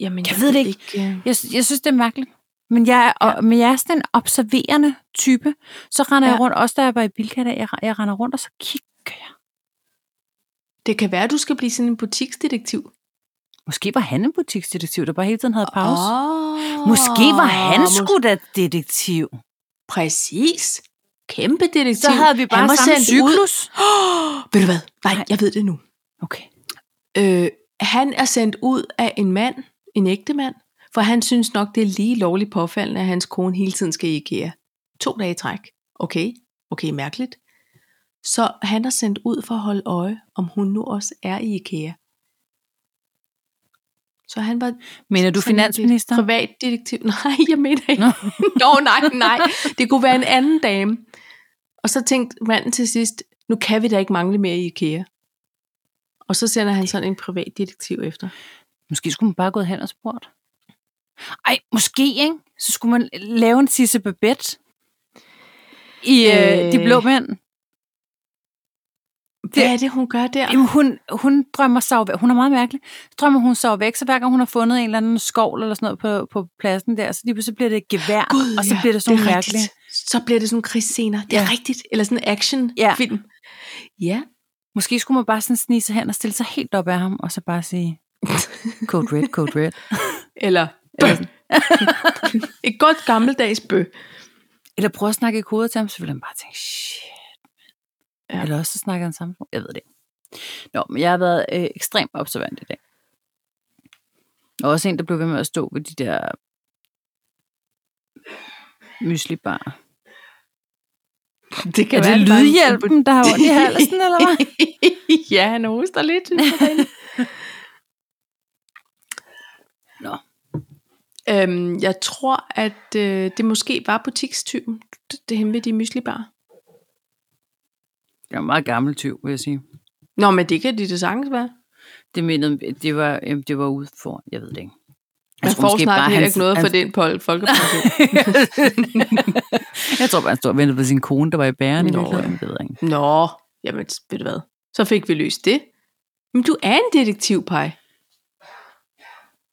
Jamen, Jeg ved det ikke. øh. jeg, jeg synes, det er mærkeligt. Men jeg, er, Ja. og, men jeg er sådan en observerende type. Så render ja. jeg rundt, også da jeg var i Bilka, jeg, jeg render rundt, og så kigger jeg. Det kan være, at du skal blive sådan en butiksdetektiv. Måske var han en butiksdetektiv, der bare hele tiden havde pause. Oh, Måske var han sgu da detektiv. Præcis. Kæmpe detektiv. Så havde vi bare samme sendt cyklus. Ud. Oh, ved du hvad? Nej, Nej. jeg ved det nu. Okay. Øh, han er sendt ud af en mand, en ægte mand, for han synes nok, det er lige lovligt påfaldende, at hans kone hele tiden skal i IKEA. To dage i træk. Okay, okay, mærkeligt. Så han er sendt ud for at holde øje, om hun nu også er i IKEA. Så han var Mener du finansminister? et Privatdetektiv. Nej, jeg mener ikke. Nå. Nå, nej, nej. Det kunne være en anden dame. Og så tænkte manden til sidst, nu kan vi da ikke mangle mere i IKEA. Og så sender han sådan en privatdetektiv efter. Måske skulle man bare gå hen og spurgt. Ej, måske, ikke? Så skulle man lave en Sisse Babette i øh, Øh. De Blå Mænd. Hvad er det, hun gør der? Jamen, hun, hun drømmer sig væk. Hun er meget mærkelig. Så drømmer hun sig væk, så hver gang hun har fundet en eller anden skovl eller sådan noget på, på pladsen der, så lige pludselig bliver det et gevær, Gud, og så ja, bliver det sådan rigtigt. mærkelige. Så bliver det sådan krigsscener. Det er Ja. rigtigt. Eller sådan en actionfilm. Ja. ja. Måske skulle man bare sådan snige sig hen og stille sig helt op af ham, og så bare sige, code red, code red. Eller bø. Et godt gammeldags bø. Eller prøve at snakke i koder til ham, så vil han bare tænke, shit. Ja. Eller også så snakker han sammen. Jeg ved det ikke. Nå, men jeg har været øh, ekstremt observant i dag. Og også en, der blev ved med at stå ved de der myslibarer. Det Er det lydhjælpen, der har ondt i halsen, eller hvad? ja, han hoster lidt. synes jeg. Nå. Øhm, jeg tror, at øh, det måske var butikstypen, det, det henne ved de myslibar. Jeg er en meget gammel tyv, vil jeg sige. Nå, men det kan de det sagtens være. Det menede, det var, jamen, det var ude for, jeg ved det ikke. Man tror får snart heller ikke noget for den på folkepension. jeg tror bare, han stod og ventede på sin kone, der var i bæren i Nå, virkeligheden. Det ved jeg ikke. Nå, jamen ved du hvad. Så fik vi løst det. Men du er en detektiv, Paj.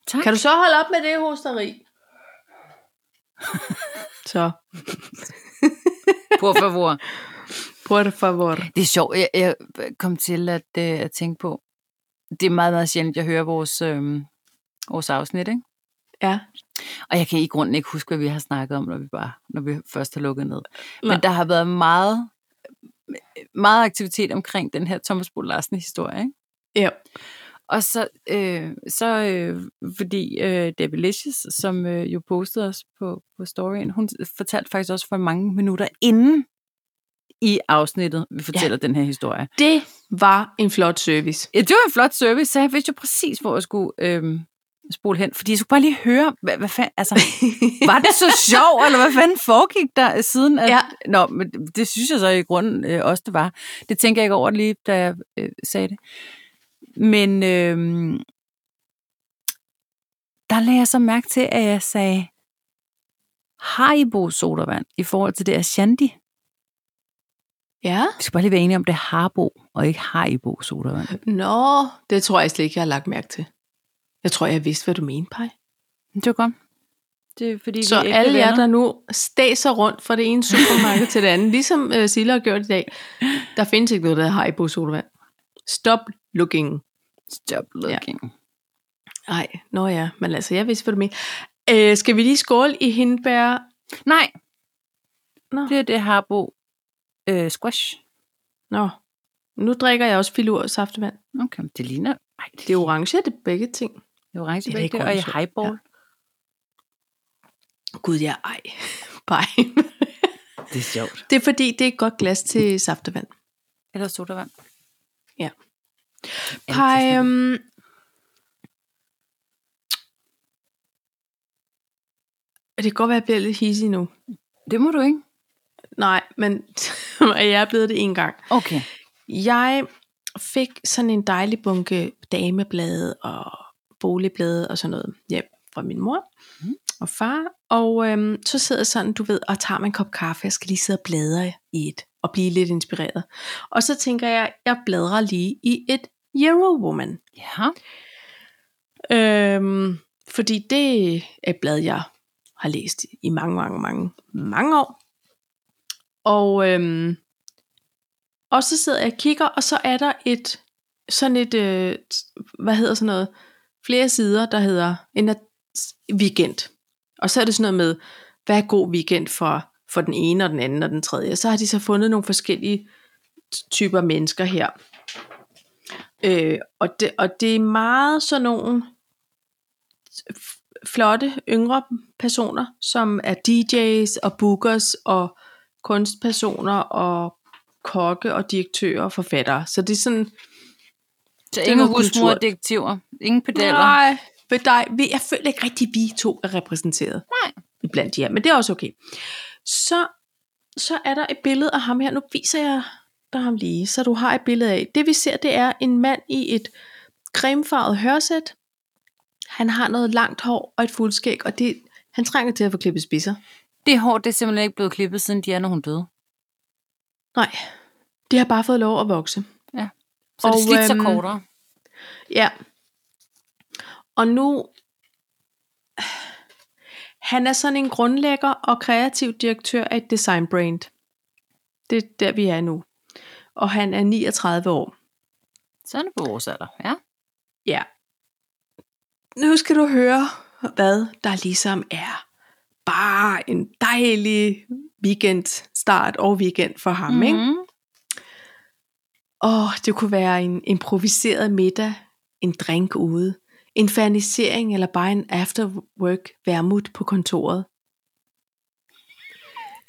Tak. Kan du så holde op med det hosteri? så, Por favor. Por favor. Det er sjovt. Jeg, jeg kom til at, øh, at tænke på, det er meget, meget sjældent, jeg hører vores, øh, vores afsnit, ikke? Ja. Og jeg kan i grunden ikke huske, hvad vi har snakket om, når vi, bare, når vi først har lukket ned. Nej. Men der har været meget, meget aktivitet omkring den her Thomas Bo Larsen historie, ikke? Ja. Og så, øh, så øh, fordi øh, Debbie Licious, som øh, jo postede os på, på storyen, hun fortalte faktisk også for mange minutter inden i afsnittet, vi fortæller ja. den her historie. Det var en flot service. Ja, det var en flot service, så jeg vidste jo præcis, hvor jeg skulle øh, spole hen. Fordi jeg skulle bare lige høre, hvad, hvad fanden, altså, var det så sjovt, eller hvad fanden foregik der siden? At, Ja. Nå, men det synes jeg så i grunden øh, også, det var. Det tænker jeg ikke over lige, da jeg øh, sagde det. Men øh, der lagde jeg så mærke til, at jeg sagde Haribo sodavand i forhold til det Ashanti. Ja. Vi skal bare lige være enige om, det er Harbo, og ikke Haribo sodavand. Nå, det tror jeg slet ikke, jeg har lagt mærke til. Jeg tror, jeg vidste, hvad du mente, Paj. Det var godt. Det er fordi, Så vi er alle jer, der nu staser rundt fra det ene supermarked til det andet, ligesom uh, Silla har gjort i dag, der findes ikke noget, der hedder Haribo sodavand. Stop looking. Stop looking. Nej, nå ja, men altså, jeg vidste, hvad du mener. Uh, skal vi lige skåle i hindbær? Nej, Nå, det er det Harbo øh, squash. nå. Nu drikker jeg også filur saftevand. Okay, det ligner... Ej, det, Det er orange, det er begge ting. det er orange det er begge, og i highball. Gud, ja, ej. Bye. Det er sjovt. det er fordi, det er et godt glas til saftevand. Eller sodavand. Ja. Ja, Pej, øhm, det kan godt være, at jeg bliver lidt hissig nu. Det må du ikke. Nej, men jeg er blevet det en gang. Okay. Jeg fik sådan en dejlig bunke dameblade og boligblade og sådan noget hjem fra min mor Mhm. og far. Og øhm, så sidder jeg sådan, du ved, og tager mig en kop kaffe. Jeg skal lige sidde og bladre i et og blive lidt inspireret. Og så tænker jeg, jeg bladrer lige i et Eurowoman. Ja. Øhm, fordi det er et blad, jeg har læst i mange, mange, mange, mange år. Og, øhm, og så sidder jeg og kigger, og så er der et, sådan et, øh, hvad hedder sådan noget, flere sider, der hedder en weekend. Og så er det sådan noget med, hvad er god weekend for, for den ene og den anden og den tredje. Så har de så fundet nogle forskellige typer mennesker her. Øh, og, det, og det er meget sådan nogle flotte yngre personer, som er DJ's og bookers og kunstpersoner og kokke og direktører og forfattere. Så det er sådan, Så ingen husmor detektiver. Ingen pedaler. nej, ved dig, jeg føler ikke rigtig, vi to er repræsenteret. Nej. Iblandt de her, men det er også okay. Så, så er der et billede af ham her. Nu viser jeg dig ham lige, så du har et billede af. Det vi ser, det er en mand i et cremefarvet hørsæt. Han har noget langt hår og et fuldskæg, og det, han trænger til at få klippet spidser. Det hår, det er simpelthen ikke blevet klippet, siden Diana hun døde. Nej, det har bare fået lov at vokse. Så og, det Og, slidt så øhm, kortere. Ja. Og nu... Han er sådan en grundlægger og kreativ direktør af et design brand. Det er der, vi er nu. Og han er 39 år. Så er det på vores alder, ja. Ja. Nu skal du høre, hvad der ligesom er bare en dejlig weekend start og weekend for ham, mm. ikke? Mhm. Åh, det kunne være en improviseret middag, en drink ude, en fernisering eller bare en afterwork værmut på kontoret.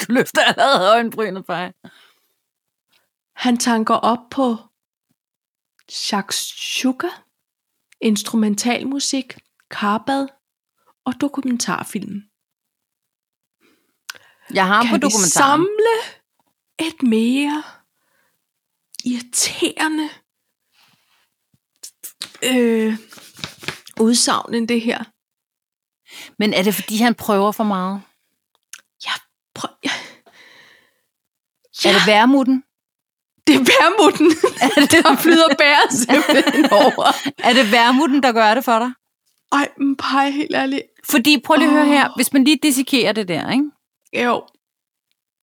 Du løfter allerede øjenbrynet, Paj. Han tanker op på shakshuka, instrumentalmusik, karbad og dokumentarfilm. Jeg har på Kan vi dokumentaren. samle et mere irriterende øh, udsagn end det her? Men er det, fordi han prøver for meget? Prøv, ja. Ja. Er det værmutten? Det er værmutten, der flyder bæret simpelthen over. Er det værmutten, der gør det for dig? Ej, men pej, helt ærligt. Fordi, prøv lige at høre Åh. her. Hvis man lige dissekerer det der, ikke? Jo,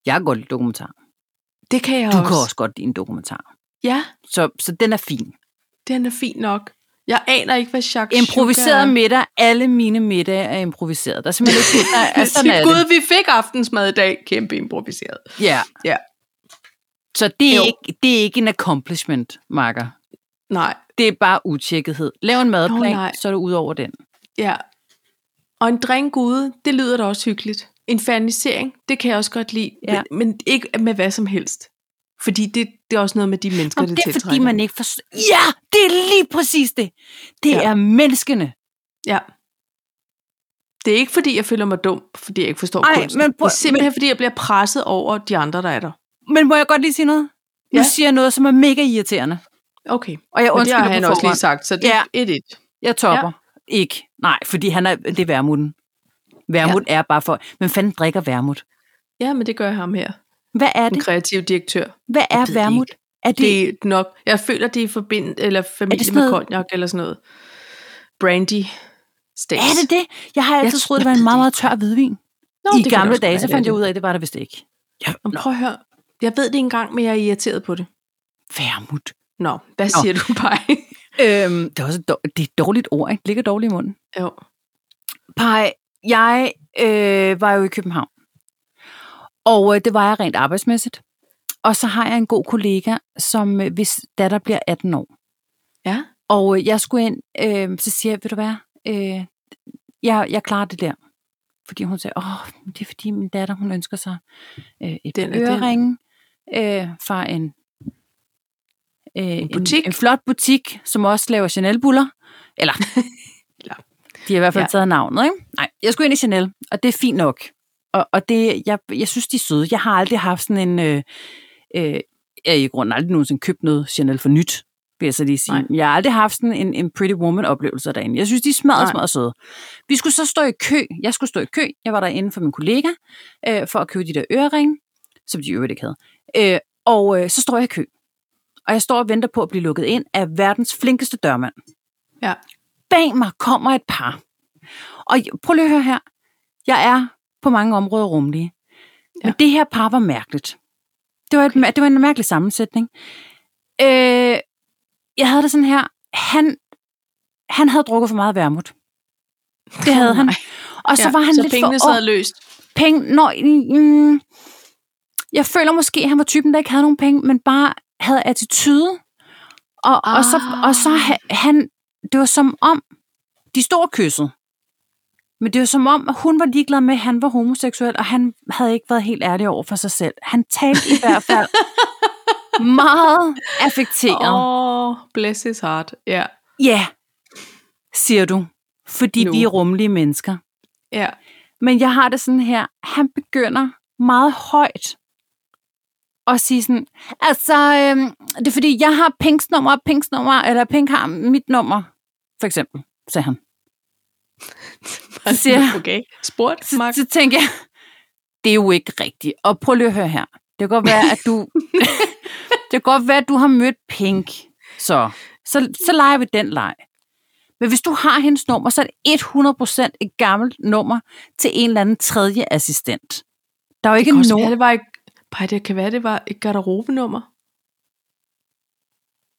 Jeg kan godt lide dokumentar. det kan jeg Du også. kan også godt lide en dokumentar. Ja, Så, så den er fin. den er fin nok. Jeg aner ikke, hvad shakshuka Improviseret er. middag. Alle mine middage er improviseret. Der er simpelthen ikke... Der er, sådan er Gud, det. vi fik aftensmad i dag. Kæmpe improviseret. Ja. Ja. Så det er, Jo. ikke, det er ikke en accomplishment, Marker. Nej, Det er bare utjekkethed. Lav en madplan, nej. så er du ud over den. ja. Og en drink ude, det lyder da også hyggeligt. En fanisering, det kan jeg også godt lide. Ja. Men, men ikke med hvad som helst. Fordi det, det er også noget med de mennesker, Og det, det er fordi, man ikke forstår. Ja, det er lige præcis det. Det Ja. er menneskene. Ja. Det er ikke fordi, jeg føler mig dum, fordi jeg ikke forstår Ej, kunsten. men prøv- det er simpelthen fordi, jeg bliver presset over de andre, der er der. Men må jeg godt lige sige noget? Nu Ja. siger jeg noget, som er mega irriterende. Okay. Og jeg Men det undskylder har han også lige sagt, så det Ja. er et et. Jeg topper. Ja. Ikke. Nej, fordi han er, det er værmuten. Værmut ja. er bare for... Men fanden drikker værmut? Ja, men det gør ham her. Hvad er Den det? kreative direktør. Hvad er værmut? Er det, Det er nok, jeg føler, det er forbind, eller familie med cognac eller sådan noget. Brandy stags. er det det? Jeg har altid Jeg troet, det var en jeg meget, meget tør hvidvin. Nå, I gamle dage, så fandt jeg ud af, at det var der vist ikke. Ja. Nå, prøv at høre. Jeg ved det engang, men jeg er irriteret på det. Værmut. Nå, hvad Nå. siger du, Paj? Øhm, det, er også et, dår- det er et dårligt ord, ikke? Det ligger dårligt i munden. jo. Pej, jeg øh, var jo i København. Og øh, det var jeg rent arbejdsmæssigt. Og så har jeg en god kollega, som øh, hvis datter bliver 18 år. Ja. Og øh, jeg skulle ind, øh, så siger jeg, ved du hvad, øh, jeg, jeg klarer det der. Fordi hun sagde, åh, det er fordi min datter, hun ønsker sig øh, et Den er den. øreringe øh, fra en, øh, en, butik. En, flot butik, som også laver Chanel-buller. Eller, Eller- de har i hvert fald Ja. taget navnet, ikke? Nej, jeg skulle ind i Chanel, og det er fint nok. Og, og det, jeg, jeg synes, de er søde. Jeg har aldrig haft sådan en... Øh, øh, jeg i grunden aldrig nogensinde købt noget Chanel for nyt, vil jeg så lige sige. Nej. Jeg har aldrig haft sådan en, en Pretty Woman-oplevelse derinde. Jeg synes, de er smadret, smadret søde. Vi skulle så stå i kø. Jeg skulle stå i kø. Jeg var derinde for min kollega, øh, for at købe de der øreringe, som de øvrigt ikke havde. Øh, og øh, så står jeg i kø. Og jeg står og venter på at blive lukket ind af verdens flinkeste dørmand. Ja. Bag mig kommer et par. Og prøv lige at høre her. Jeg er på mange områder rummelig. Men Ja. det her par var mærkeligt. Det var, et, okay. det var en mærkelig sammensætning. Øh, jeg havde det sådan her. Han, han havde drukket for meget vermut. Det havde han. nej. Og så ja, var han så lidt pengene for sad løst. Penge, når, mm, jeg føler måske, at han var typen, der ikke havde nogen penge, men bare havde attitude. Og, ah. og, så, og så ha- han, det var som om, de stod og kyssede. Men det var som om, at hun var ligeglad med, at han var homoseksuel, og han havde ikke været helt ærlig over for sig selv. Han talte i hvert fald meget affekteret. Åh, oh, bless his heart. Ja. Ja, siger du. Fordi Nu. vi er rummelige mennesker. Ja. Men jeg har det sådan her, han begynder meget højt at sige sådan, altså, øhm, det er fordi, jeg har Pinks nummer, Pinks nummer, eller Pink har mit nummer, for eksempel, sagde han. Så siger jeg, Okay. Sport, så, Mark. så tænker jeg, det er jo ikke rigtigt. Og prøv lige at høre her. Det kan godt være, at du, det kan godt være, at du har mødt Pink. Så, så, så leger vi den leg. Men hvis du har hendes nummer, så er det 100% et gammelt nummer til en eller anden tredje assistent. Der er jo Det ikke være, nogen... det var et, Pej, det kan være, det var et garderobenummer.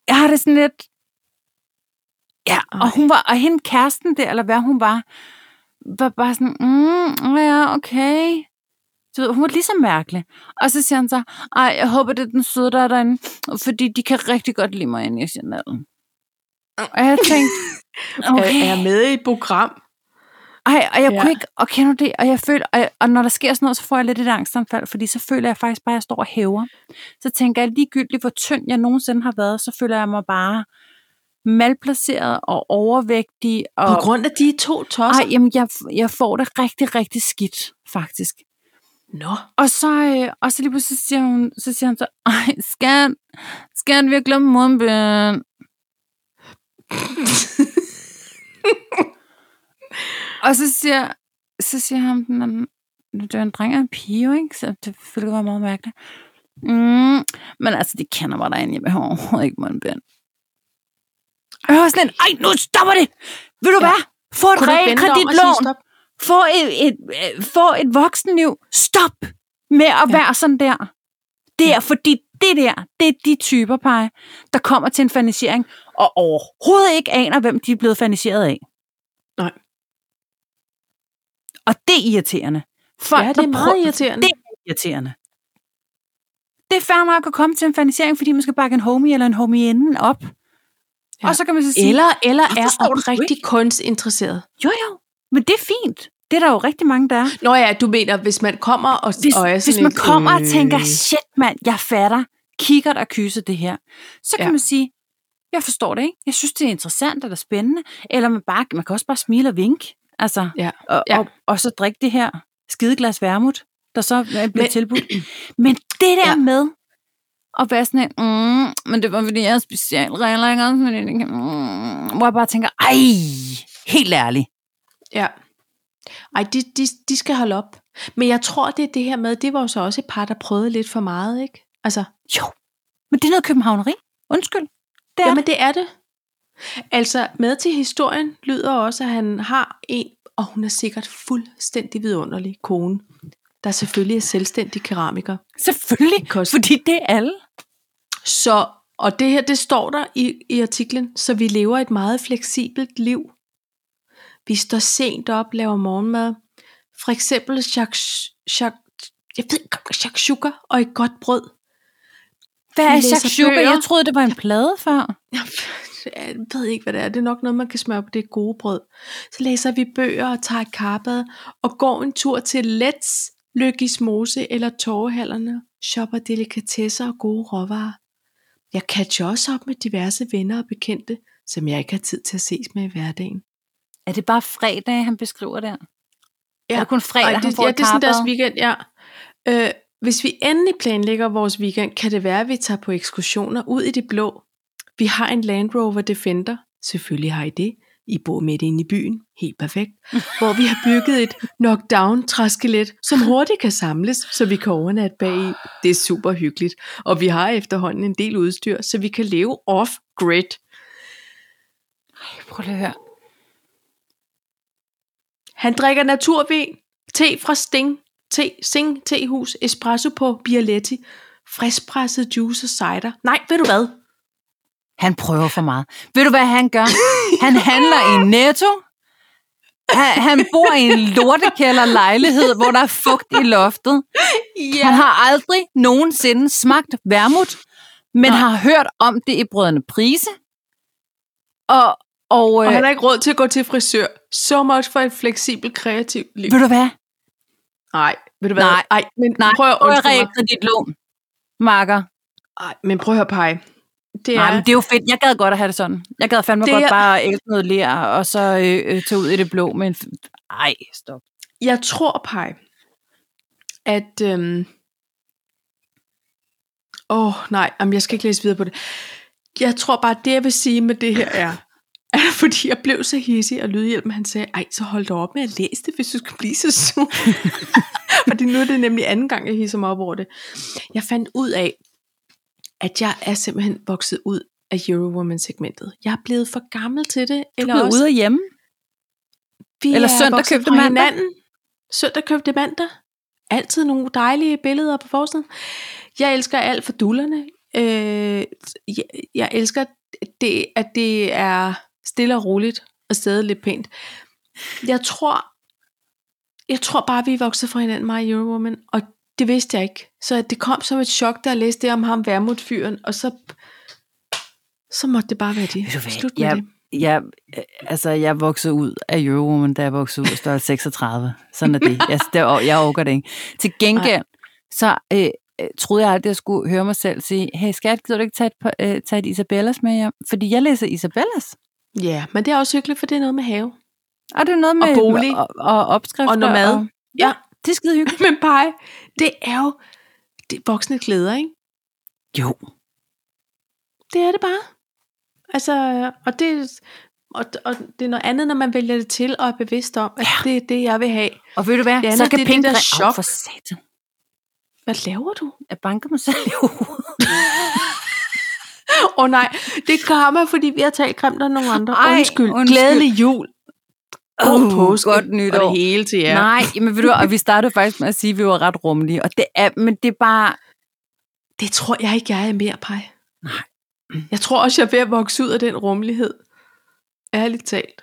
Jeg har det sådan lidt... Ja, og hun var, og hende kæresten der, eller hvad hun var, var bare sådan, mm, ja, okay. Så ved, hun var lige så mærkelig. Og så siger han så, ej, jeg håber, det er den søde, der er derinde, fordi de kan rigtig godt lide mig inde i Chanel. Og jeg tænkte, Okay. okay. Er jeg med i et program? Ej, og jeg Ja. kunne ikke, og kender det, og jeg føler, og, og når der sker sådan noget, så får jeg lidt et angstanfald, fordi så føler jeg faktisk bare, at jeg står og hæver. Så tænker jeg ligegyldigt, hvor tynd jeg nogensinde har været, så føler jeg mig bare malplaceret og overvægtig. Og, På grund af de to tosser? ej, jamen, jeg, jeg får det rigtig, rigtig skidt, faktisk. Nå. Og så, øh, og så lige pludselig siger hun, så siger han så, ej, skat, skat, vi har glemt mundbind. Og så siger, så siger han, "Nå, det er en dreng og en pige, ikke? Så det ville være meget mærkeligt. Mm, men altså, de kender mig derinde, jeg behøver overhovedet ikke mundbind. Jeg var sådan, en, ej, nu stopper det! Ved du Ja. ja. hvad? Få et realkreditlån. Få et, et, et, få et voksenliv. Stop med at Ja. ja. være sådan der. Det er fordi det der, det er de typer, Paj, der kommer til en fanisering, og overhovedet ikke aner, hvem de er blevet faniseret af. Og det er irriterende. Folk, Ja, det er meget prøver- irriterende. Det er irriterende. Det er fair nok at komme til en fanisering, fordi man skal bakke en homie eller en homie inden op. Ja. Og så kan man så sige... Eller, eller "Jeg er rigtig kunstinteresseret. Jo, jo. Men det er fint. Det er der jo rigtig mange, der er. Nå ja, du mener, hvis man kommer og, Hvis, og er hvis man lidt, kommer og øh, tænker, shit mand, jeg fatter, kigger og kysser det her, så kan Ja. man sige, jeg forstår det ikke. Jeg synes, det er interessant eller spændende. Eller man, bare, man kan også bare smile og vinke. Altså, Ja. og, Ja. og, og så drikke det her skideglas vermut, der så øh, bliver Men- tilbudt. Men det der Ja. med at være sådan en, mm, men det var fordi, jeg er specialregler, ikke også? Men mm, hvor jeg bare tænker, ej, helt ærligt. Ja. Ej, de, de, de skal holde op. Men jeg tror, det er det her med, det var jo så også et par, der prøvede lidt for meget, ikke? Altså, Jo, men det er noget københavneri. Undskyld. Det er jamen det. det er det. Altså, med til historien lyder også, at han har en, og hun er sikkert fuldstændig vidunderlig kone, der selvfølgelig er selvstændig keramiker. Selvfølgelig, Kost- fordi det er alle. Så, og det her, det står der i, i artiklen, så vi lever et meget fleksibelt liv. Vi står sent op, laver morgenmad. For eksempel shak, shak, jeg ved ikke, og et godt brød. Hvad er shakshuka? Jeg troede, det var en plade før. Jeg ved ikke, hvad det er. Det er nok noget, man kan smøre på det gode brød. Så læser vi bøger og tager et karbad og går en tur til Let's, Lykkes Mose eller Torvehallerne. Shopper delikatesser og gode råvarer. Jeg catcher også op med diverse venner og bekendte, som jeg ikke har tid til at ses med i hverdagen. Er det bare fredag, han beskriver der? Ja. Er det kun fredag, Ej, han det, får ja, et det er sådan deres weekend, ja. Øh, hvis vi endelig planlægger vores weekend, kan det være, at vi tager på ekskursioner ud i det blå. Vi har en Land Rover Defender. Selvfølgelig har I det. I bor midt inde i byen. Helt perfekt. Hvor vi har bygget et knockdown træskelet, som hurtigt kan samles, så vi kan overnatte bag i. Det er super hyggeligt. Og vi har efterhånden en del udstyr, så vi kan leve off-grid. Prøv lige at høre. Han drikker naturvin, te fra Sting, te, Sing Tehus, espresso på Bialetti, friskpresset juice og cider. Nej, ved du hvad? Han prøver for meget. Ved du, hvad han gør? Han handler i Netto. Han, han bor i en lortekælder lejlighed, hvor der er fugt i loftet. Ja. Han har aldrig nogensinde smagt vermut, men Nej. har hørt om det i Brødrene Prise. Og, og, Og øh, han har ikke råd til at gå til frisør. So much for et fleksibelt, kreativt liv. ved du hvad? Nej, ved du hvad? Nej. Ej, men Nej, prøv at undskylde mig. realkreditlån, Marker. Ej, men prøv at høre, Paj. Det er, Nej, men det er jo fedt. Jeg gad godt at have det sådan. Jeg gad fandme Det godt er- bare ælte noget lær, og så øh, øh, tage ud i det blå. Men ej, stop. jeg tror, Paj, at... Øhm... Åh, oh, nej, jamen, jeg skal ikke læse videre på det. Jeg tror bare, det jeg vil sige med det her er, at fordi jeg blev så hissig, og Lydhjælpen han sagde, ej, så hold da op med at læse det, hvis du skal blive så sur. fordi nu er det nemlig anden gang, jeg hisser mig op over det. Jeg fandt ud af, at jeg er simpelthen vokset ud af Eurowoman-segmentet. Jeg er blevet for gammel til det. Du Eller blev også, ude af hjemme. vi eller er søndag købte mandag. Hinanden. Søndag købte mandag. Altid nogle dejlige billeder på forsiden. Jeg elsker alt for dullerne. Øh, jeg, jeg elsker, det, at det er stille og roligt og stadig lidt pænt. Jeg tror, jeg tror bare, vi er vokset fra hinanden meget i Eurowoman, og det vidste jeg ikke. Så det kom som et chok, da jeg læste det om ham, Værmut-fyren, og så, så måtte det bare være det. Slut med jeg- det. Jeg, altså, jeg voksede ud af Eurowoman, da jeg voksede ud af størrelse 36. Sådan er det. Jeg, det, jeg overgår det ikke. Til gengæld, så øh, øh, troede jeg aldrig, at jeg skulle høre mig selv sige, hey skat, gider du ikke tage et, øh, tage et Isabellas med hjem? Fordi jeg læser Isabellas. Ja, men det er også hyggeligt, for det er noget med have. Og det er noget med Og bolig. og, og opskrifter. Og noget mad. Og, Ja. det er skide hyggeligt. Men pege, det er jo det er voksne klæder, ikke? Jo. Det er det bare. Altså, og det, og, og det er noget andet, når man vælger det til og er bevidst om, at Ja. det er det, jeg vil have. Og ved du hvad, Ja, så kan det det pink der chok. for satan. Hvad laver du? Jeg banker mig selv i hovedet. Åh oh, nej, det er karma, fordi vi har talt grimt om nogle andre. Ej, undskyld. undskyld. Glædelig jul. God påske. godt nytår. Og det hele til jer. Nej, men ved du, og vi startede faktisk med at sige, at vi var ret rummelige. Og det er, men det er bare, Det tror jeg ikke, jeg er mere, Paj. Nej. Jeg tror også, jeg er ved at vokse ud af den rummelighed. Ærligt talt.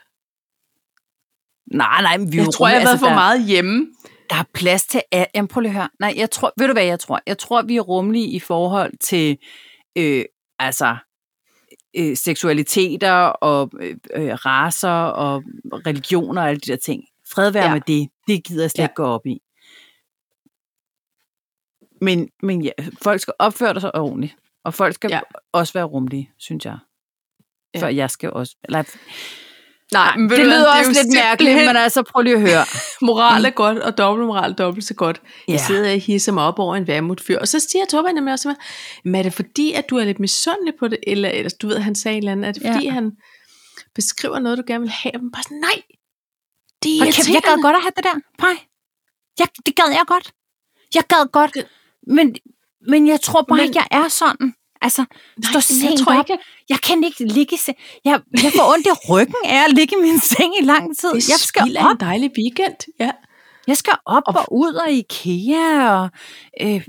nej, nej, men vi Jeg tror, jeg har rummelige. været Altså, for der- meget hjemme. Der er plads til alt. Jamen, prøv lige at høre. Nej, jeg tror, ved du hvad jeg tror? Jeg tror, vi er rummelige i forhold til, øh, altså, øh, seksualiteter og øh, øh, raser og religioner og alle de der ting. Fred være Ja. med det. Det gider jeg slet Ja. ja. ikke gå op i. Men, men ja, folk skal opføre sig ordentligt. Og folk skal Ja. også være rumlige, synes jeg. Ja. Før jeg skal også... Eller, Nej, men det lyder er også jo lidt mærkeligt, men altså prøv lige at høre. Moral er godt, og dobbeltmoral dobbelt så godt. Jeg Ja. sidder og hisser mig op over en værmutfyr, og så siger Torben nemlig også, til mig, men er det fordi, at du er lidt misundelig på det, eller, eller du ved, han sagde et eller andet, er det fordi, Ja. han beskriver noget, du gerne vil have, men bare sådan, nej, det er kæft, jeg gad godt at have det der. Pej. Jeg, det gad jeg godt. Jeg gad godt. Men, men jeg tror bare Men- ikke, jeg er sådan. Altså, Nej, stå men jeg sent tror op. ikke, at Jeg kan ikke ligge i seng. Jeg, jeg får ondt i ryggen af at ligge i min seng i lang tid. det Jeg skal op. en dejlig weekend. Ja. Jeg skal op Og- og, ud og IKEA og øh,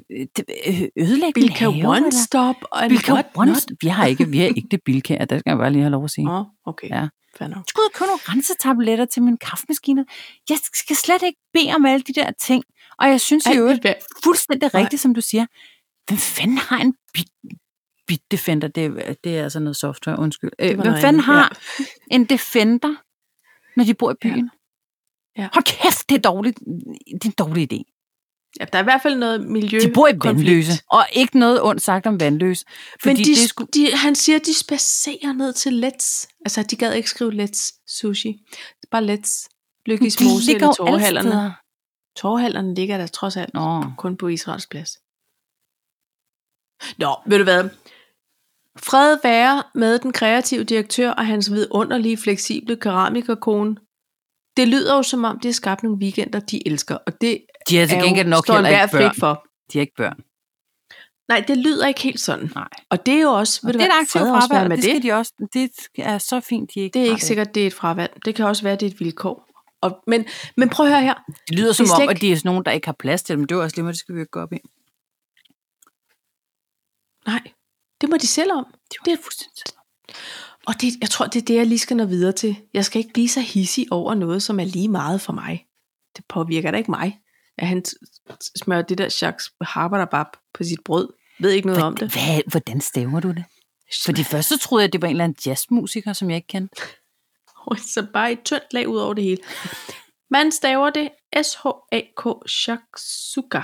øh, ødelægge min Bilka have. One Stop og Bilka what One. Stop. Vi har ikke, vi har ikke det Bilka, det skal jeg bare lige have lov at sige. Oh, okay. Ja. Fair. Jeg og købe nogle rensetabletter til min kaffemaskine. Jeg skal slet ikke bede om alle de der ting. Og jeg synes jo, fuldstændig rigtigt, som du siger. Hvem fanden har en Bit, Bitdefender? Det, er- det er altså noget software, undskyld. Øh, Hvem fanden har en Defender, når de bor i byen? Ja. Hold kæft, det er, dårligt. det er en dårlig idé. Ja, der er i hvert fald noget miljø. De bor i vandløse, og ikke noget ondt sagt om vandløse. Men de, det sgu, de, han siger, at de spacerer ned til Let's. Altså, de gad ikke skrive Let's Sushi. Bare Let's. Lykkes Mose eller jo alle Torvehallerne. steder. Torvehallerne ligger der trods alt Nå. kun på Israels plads. Nå, ved du hvad? Fred være med den kreative direktør og hans vidunderlige, fleksible keramikerkone. Det lyder jo som om, det har skabt nogle weekender, de elsker. Og det De er til er gengæld jo, nok står heller ikke børn. for. De er ikke børn. Nej, det lyder ikke helt sådan. Nej. Og det er jo også, ved Og det er et aktivt fravalg, med det det. skal de også. Det er så fint, de ikke Det er ikke sikkert, det er et fravalg. Det kan også være, det er et vilkår. Og, men, men prøv at høre her. Det lyder som Det er om, slet at de er sådan nogen, der ikke har plads til dem. Det er jo også lige, det skal vi ikke gå op i. Nej, det må de selv om. Det er fuldstændig. Og det, jeg tror, det er det, jeg lige skal nå videre til. Jeg skal ikke blive så hissig over noget, som er lige meget for mig. Det påvirker da ikke mig, at han smører det der slags harbarabab på sit brød. Ved ikke noget om det. Hvad, hvordan staver du det? For det første troede jeg, det var en eller anden jazzmusiker, som jeg ikke kendte. Så bare et tyndt lag ud over det hele. Man staver det S-H-A-K Shakshuka.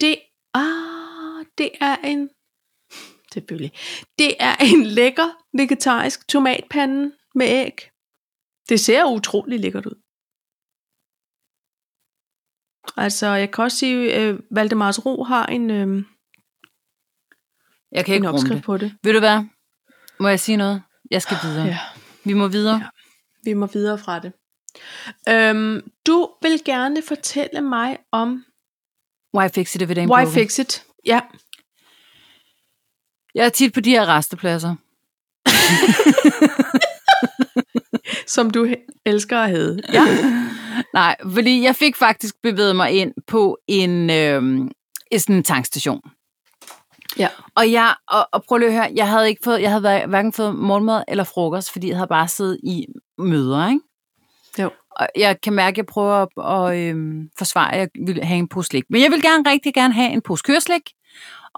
Det, ah, det er en selvfølgelig. Det er en lækker vegetarisk tomatpande med æg. Det ser utrolig lækkert ud. Altså, jeg kan også sige, at øh, Valdemars Ro har en, øh, Jeg kan en ikke rumme opskrift det. på det. Ved du hvad? Må jeg sige noget? Jeg skal videre. Ja. Vi må videre. Ja. Vi må videre fra det. Øhm, du vil gerne fortælle mig om Why fix it it ain't Why broken? Fix It. Ja, Jeg er tit på de her restepladser. som du elsker at have. Ja. Nej, fordi jeg fik faktisk bevæget mig ind på en, i sådan en tankstation. ja. Og jeg, og, og prøv lige at høre, jeg havde ikke fået, jeg havde hver- hverken fået morgenmad eller frokost, fordi jeg havde bare siddet i møder, ikke? Jo. Og jeg kan mærke, at jeg prøver at, at øhm, forsvare, at jeg vil have en pose slik. Men jeg vil gerne rigtig gerne have en pose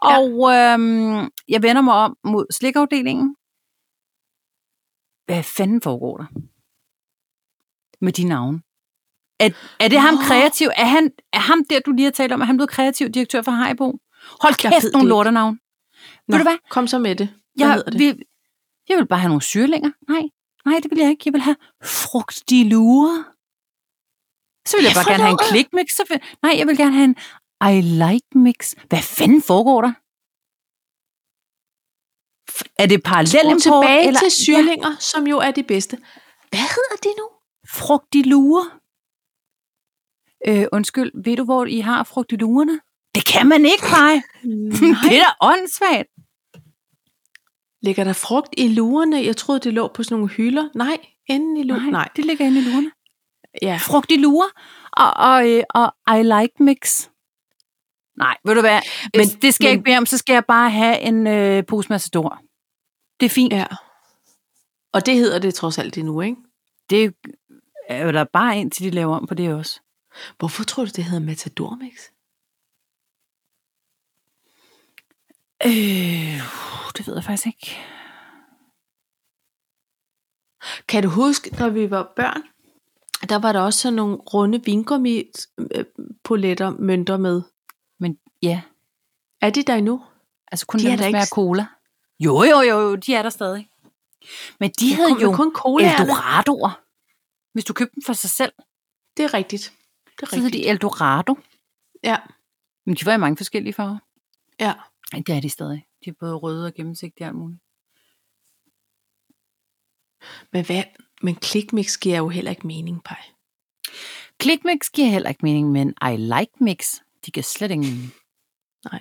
Ja. Og øhm, jeg vender mig om mod slikafdelingen. Hvad fanden foregår der? Med de navne. Er, er det ham Nå. kreativ? Er, han, er ham der, du lige har talt om, er han blevet kreativ direktør for Haribo? Hold Jeg kæft, nogle lortenavn. Nå, Ved du hvad? Kom så med det. Hvad Jeg hedder det? vil, jeg vil bare have nogle syrlinger. Nej, nej, det vil jeg ikke. Jeg vil have frugtdilure. Så vil jeg bare gerne have en klikmix. Så vil, nej, jeg vil gerne have en I like mix. Hvad fanden foregår der? Er det Skru parallelimport? tilbage eller? til syrlinger, ja. som jo er de bedste. Hvad hedder det nu? Ja, frugtdilure. Øh, undskyld, ved du, hvor I har frugtdilurerne? Det kan man ikke, Paj. det er da åndssvagt. Ligger der frugt i lurerne? Jeg troede, det lå på sådan nogle hylder. Nej, enden i lurerne. Nej, Nej. det ligger inde i lurerne. Ja. frugtilure og, og, øh, og I like mix. Nej, ved du hvad? Men, Men- det skal men- jeg ikke bede om, så skal jeg bare have en øh, pose Matador. Det er fint. Ja. Og det hedder det trods alt endnu, ikke? Det er jo der bare en til, de laver om på det også. Hvorfor tror du, det hedder Matador Mix? Øh, det ved jeg faktisk ikke. Kan du huske, når vi var børn, der var der også sådan nogle runde vingummi øh, mønter med. Ja, Er de der endnu? altså kun De de dem, der da smager ikke- cola. Jo, jo, jo, jo, de er der stadig. Men de havde kom jo kun cola. Eldoradoer. Hvis du købte dem for sig selv, Det er rigtigt. Det er så rigtigt. de Eldorado. Ja, Men de var i mange forskellige farver. ja. Det er de stadig. De er både røde og gennemsigtige alt muligt. Men, hvad? Men klikmix giver jo heller ikke mening, Paj. Clickmix giver heller ikke mening, men I like mix. De giver slet ingen. Nej.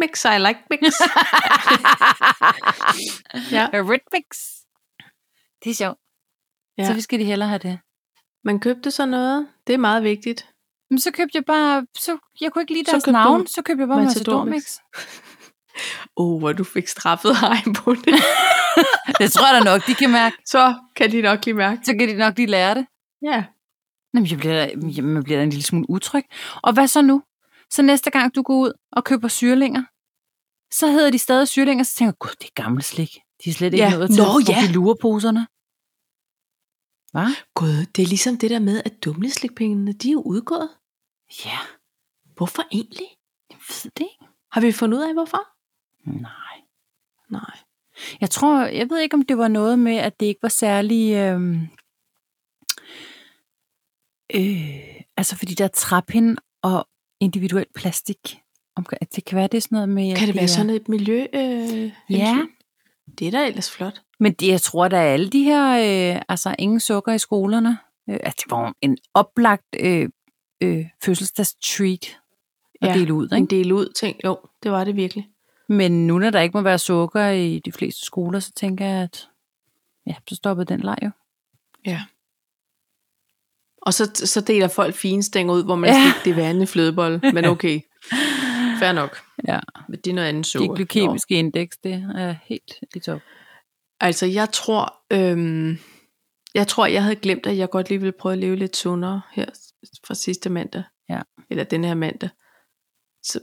Mix, I like mix. ja. Rhythmix. Det er sjovt. Ja. Så vi skal de hellere have det. Man købte sådan noget. Det er meget vigtigt. Men så købte jeg bare, så jeg kunne ikke lide Så deres købte navn, så købte jeg bare Matador Matador Mix. Åh, oh, hvor du fik straffet hej på det. Det tror jeg da nok, de kan mærke. Så kan de nok lige mærke. Så kan de nok lige lære det. Ja. Jamen, jeg bliver, da- jamen, man bliver da en lille smule utryg. Og hvad så nu? Så næste gang du går ud og køber syrlinger, så hedder de stadig syrlinger, så tænker jeg, gud, det er gammel slik. De er slet ikke Ja. nået til Nå, at ja. lureposerne. Hvad? Gud, det er ligesom det der med, at dumleslikpengene, de er jo udgået. Ja, Hvorfor egentlig? jeg ved det ikke. Har vi fundet ud af, hvorfor? Nej. Nej. Jeg tror, jeg ved ikke, om det var noget med, at det ikke var særlig... Øh, øh, altså fordi der er træpind og individuel plastik. Om- at Det kan være, det er sådan noget med... Kan det være sådan et miljø? Øh, Ja. Det er da ellers flot. Men det, jeg tror, der er alle de her... Øh, altså ingen sukker i skolerne. Øh, at det var en oplagt øh, øh, fødselsdagstreat at Ja, dele ud. En Ikke? del ud ting. Jo, det var det virkelig. Men nu, når der ikke må være sukker i de fleste skoler, så tænker jeg, at ja, så stopper den leg jo. Ja. Og så, så deler folk finstænger ud, hvor man Ja. skal det værende flødebolle. Men okay, fair nok. Ja. Men det er noget andet sukker. Det glykemiske indeks, det er helt i top. Altså, jeg tror, øhm, jeg tror, jeg havde glemt, at jeg godt lige ville prøve at leve lidt sundere her fra sidste mandag. Ja. Eller den her mandag. Så,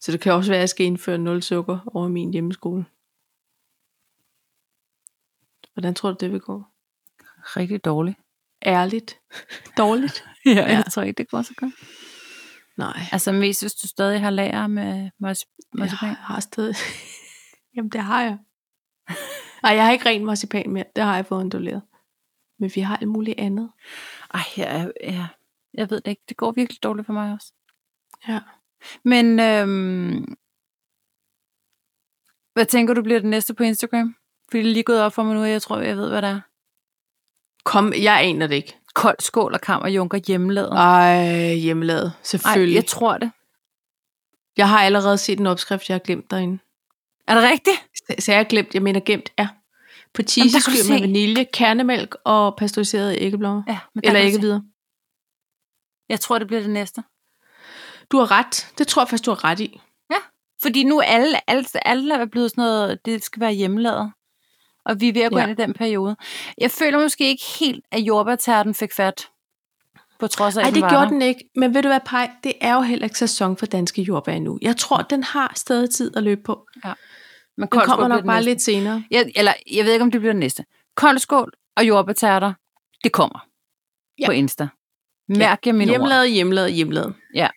så det kan også være, at jeg skal indføre nul sukker over min hjemmeskole. Hvordan tror du, det vil gå? Rigtig dårligt. Ærligt? Dårligt? Ja, Ja. jeg tror ikke, det går så godt. Nej. Altså mest, hvis du stadig har lager med marci- marcipan. Jeg har stadig... Jamen, det har jeg. Nej, jeg har ikke rent marcipan mere. Det har jeg fået onduleret. Men vi har alt muligt andet. Ej, jeg, jeg, jeg ved det ikke. Det går virkelig dårligt for mig også. Ja. Men øhm, hvad tænker du bliver det næste på Instagram? Fordi det er lige gået op for mig nu, og jeg tror, jeg ved, hvad det er. Kom, jeg aner det ikke. Kold skål og kammerjunker hjemmelavet. Ej, hjemmelavet. Ej, Selvfølgelig. jeg tror det. Jeg har allerede set en opskrift, jeg har glemt derinde. Er det rigtigt? Så- Så jeg har glemt, jeg mener gemt, ja. På cheese med vanilje, kernemælk og pasteuriserede æggeblommer. Ja, men Eller ikke videre. Jeg tror, det bliver det næste. Du har ret. Det tror jeg faktisk, du har ret i. Fordi nu alle, alle, alle er blevet sådan noget, det skal være hjemmelavet. Og vi er ved at gå Ja. ind i den periode. Jeg føler måske ikke helt, at jordbærtærten fik fat. På trods af, Nej, at det gjorde der. den ikke. Men ved du hvad, Paj? Det er jo heller ikke sæson for danske jordbær endnu. Jeg tror, den har stadig tid at løbe på. Men Den kommer nok den bare næste. lidt senere. Jeg, eller, jeg ved ikke, om det bliver det næste. Kold skål og jordbærtærter, det kommer Ja. på Insta. Mærk jer mine ord. Hjemmelavet, hjemmelavet, hjemmelavet. Ja.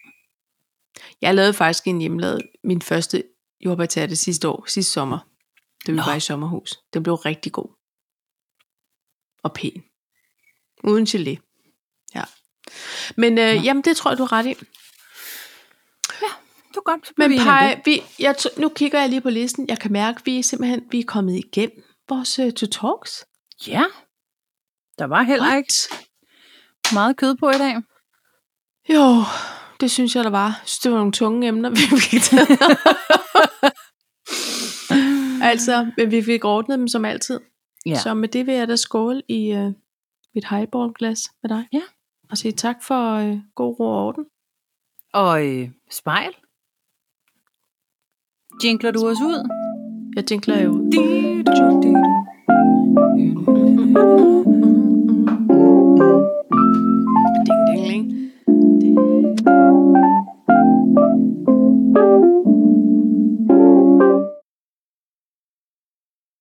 Jeg lavede faktisk en hjemmelavet, min første jordbærtærte sidste år, sidste sommer. Da vi Nå. var i sommerhus. Den blev rigtig god. Og pæn. Uden gelé. Ja. Men øh, jamen, det tror jeg, du er ret i. Det er godt, så Men vi det. vi, jeg, nu kigger jeg lige på listen. Jeg kan mærke, at vi er simpelthen vi er kommet igennem vores uh, to talks. Ja. Der var heller ikke meget kød på i dag. Jo, det synes jeg, der var. Jeg synes, det var nogle tunge emner, vi fik taget. altså, men vi fik ordnet dem som altid. Ja. Så med det vil jeg da skåle i øh, mit highballglas med dig. Ja. Og sige tak for øh, god ro og orden. Og øh, spejl. Jinkler du os ud? Jeg jinkler jo ud. Ding, ding, ding. ding.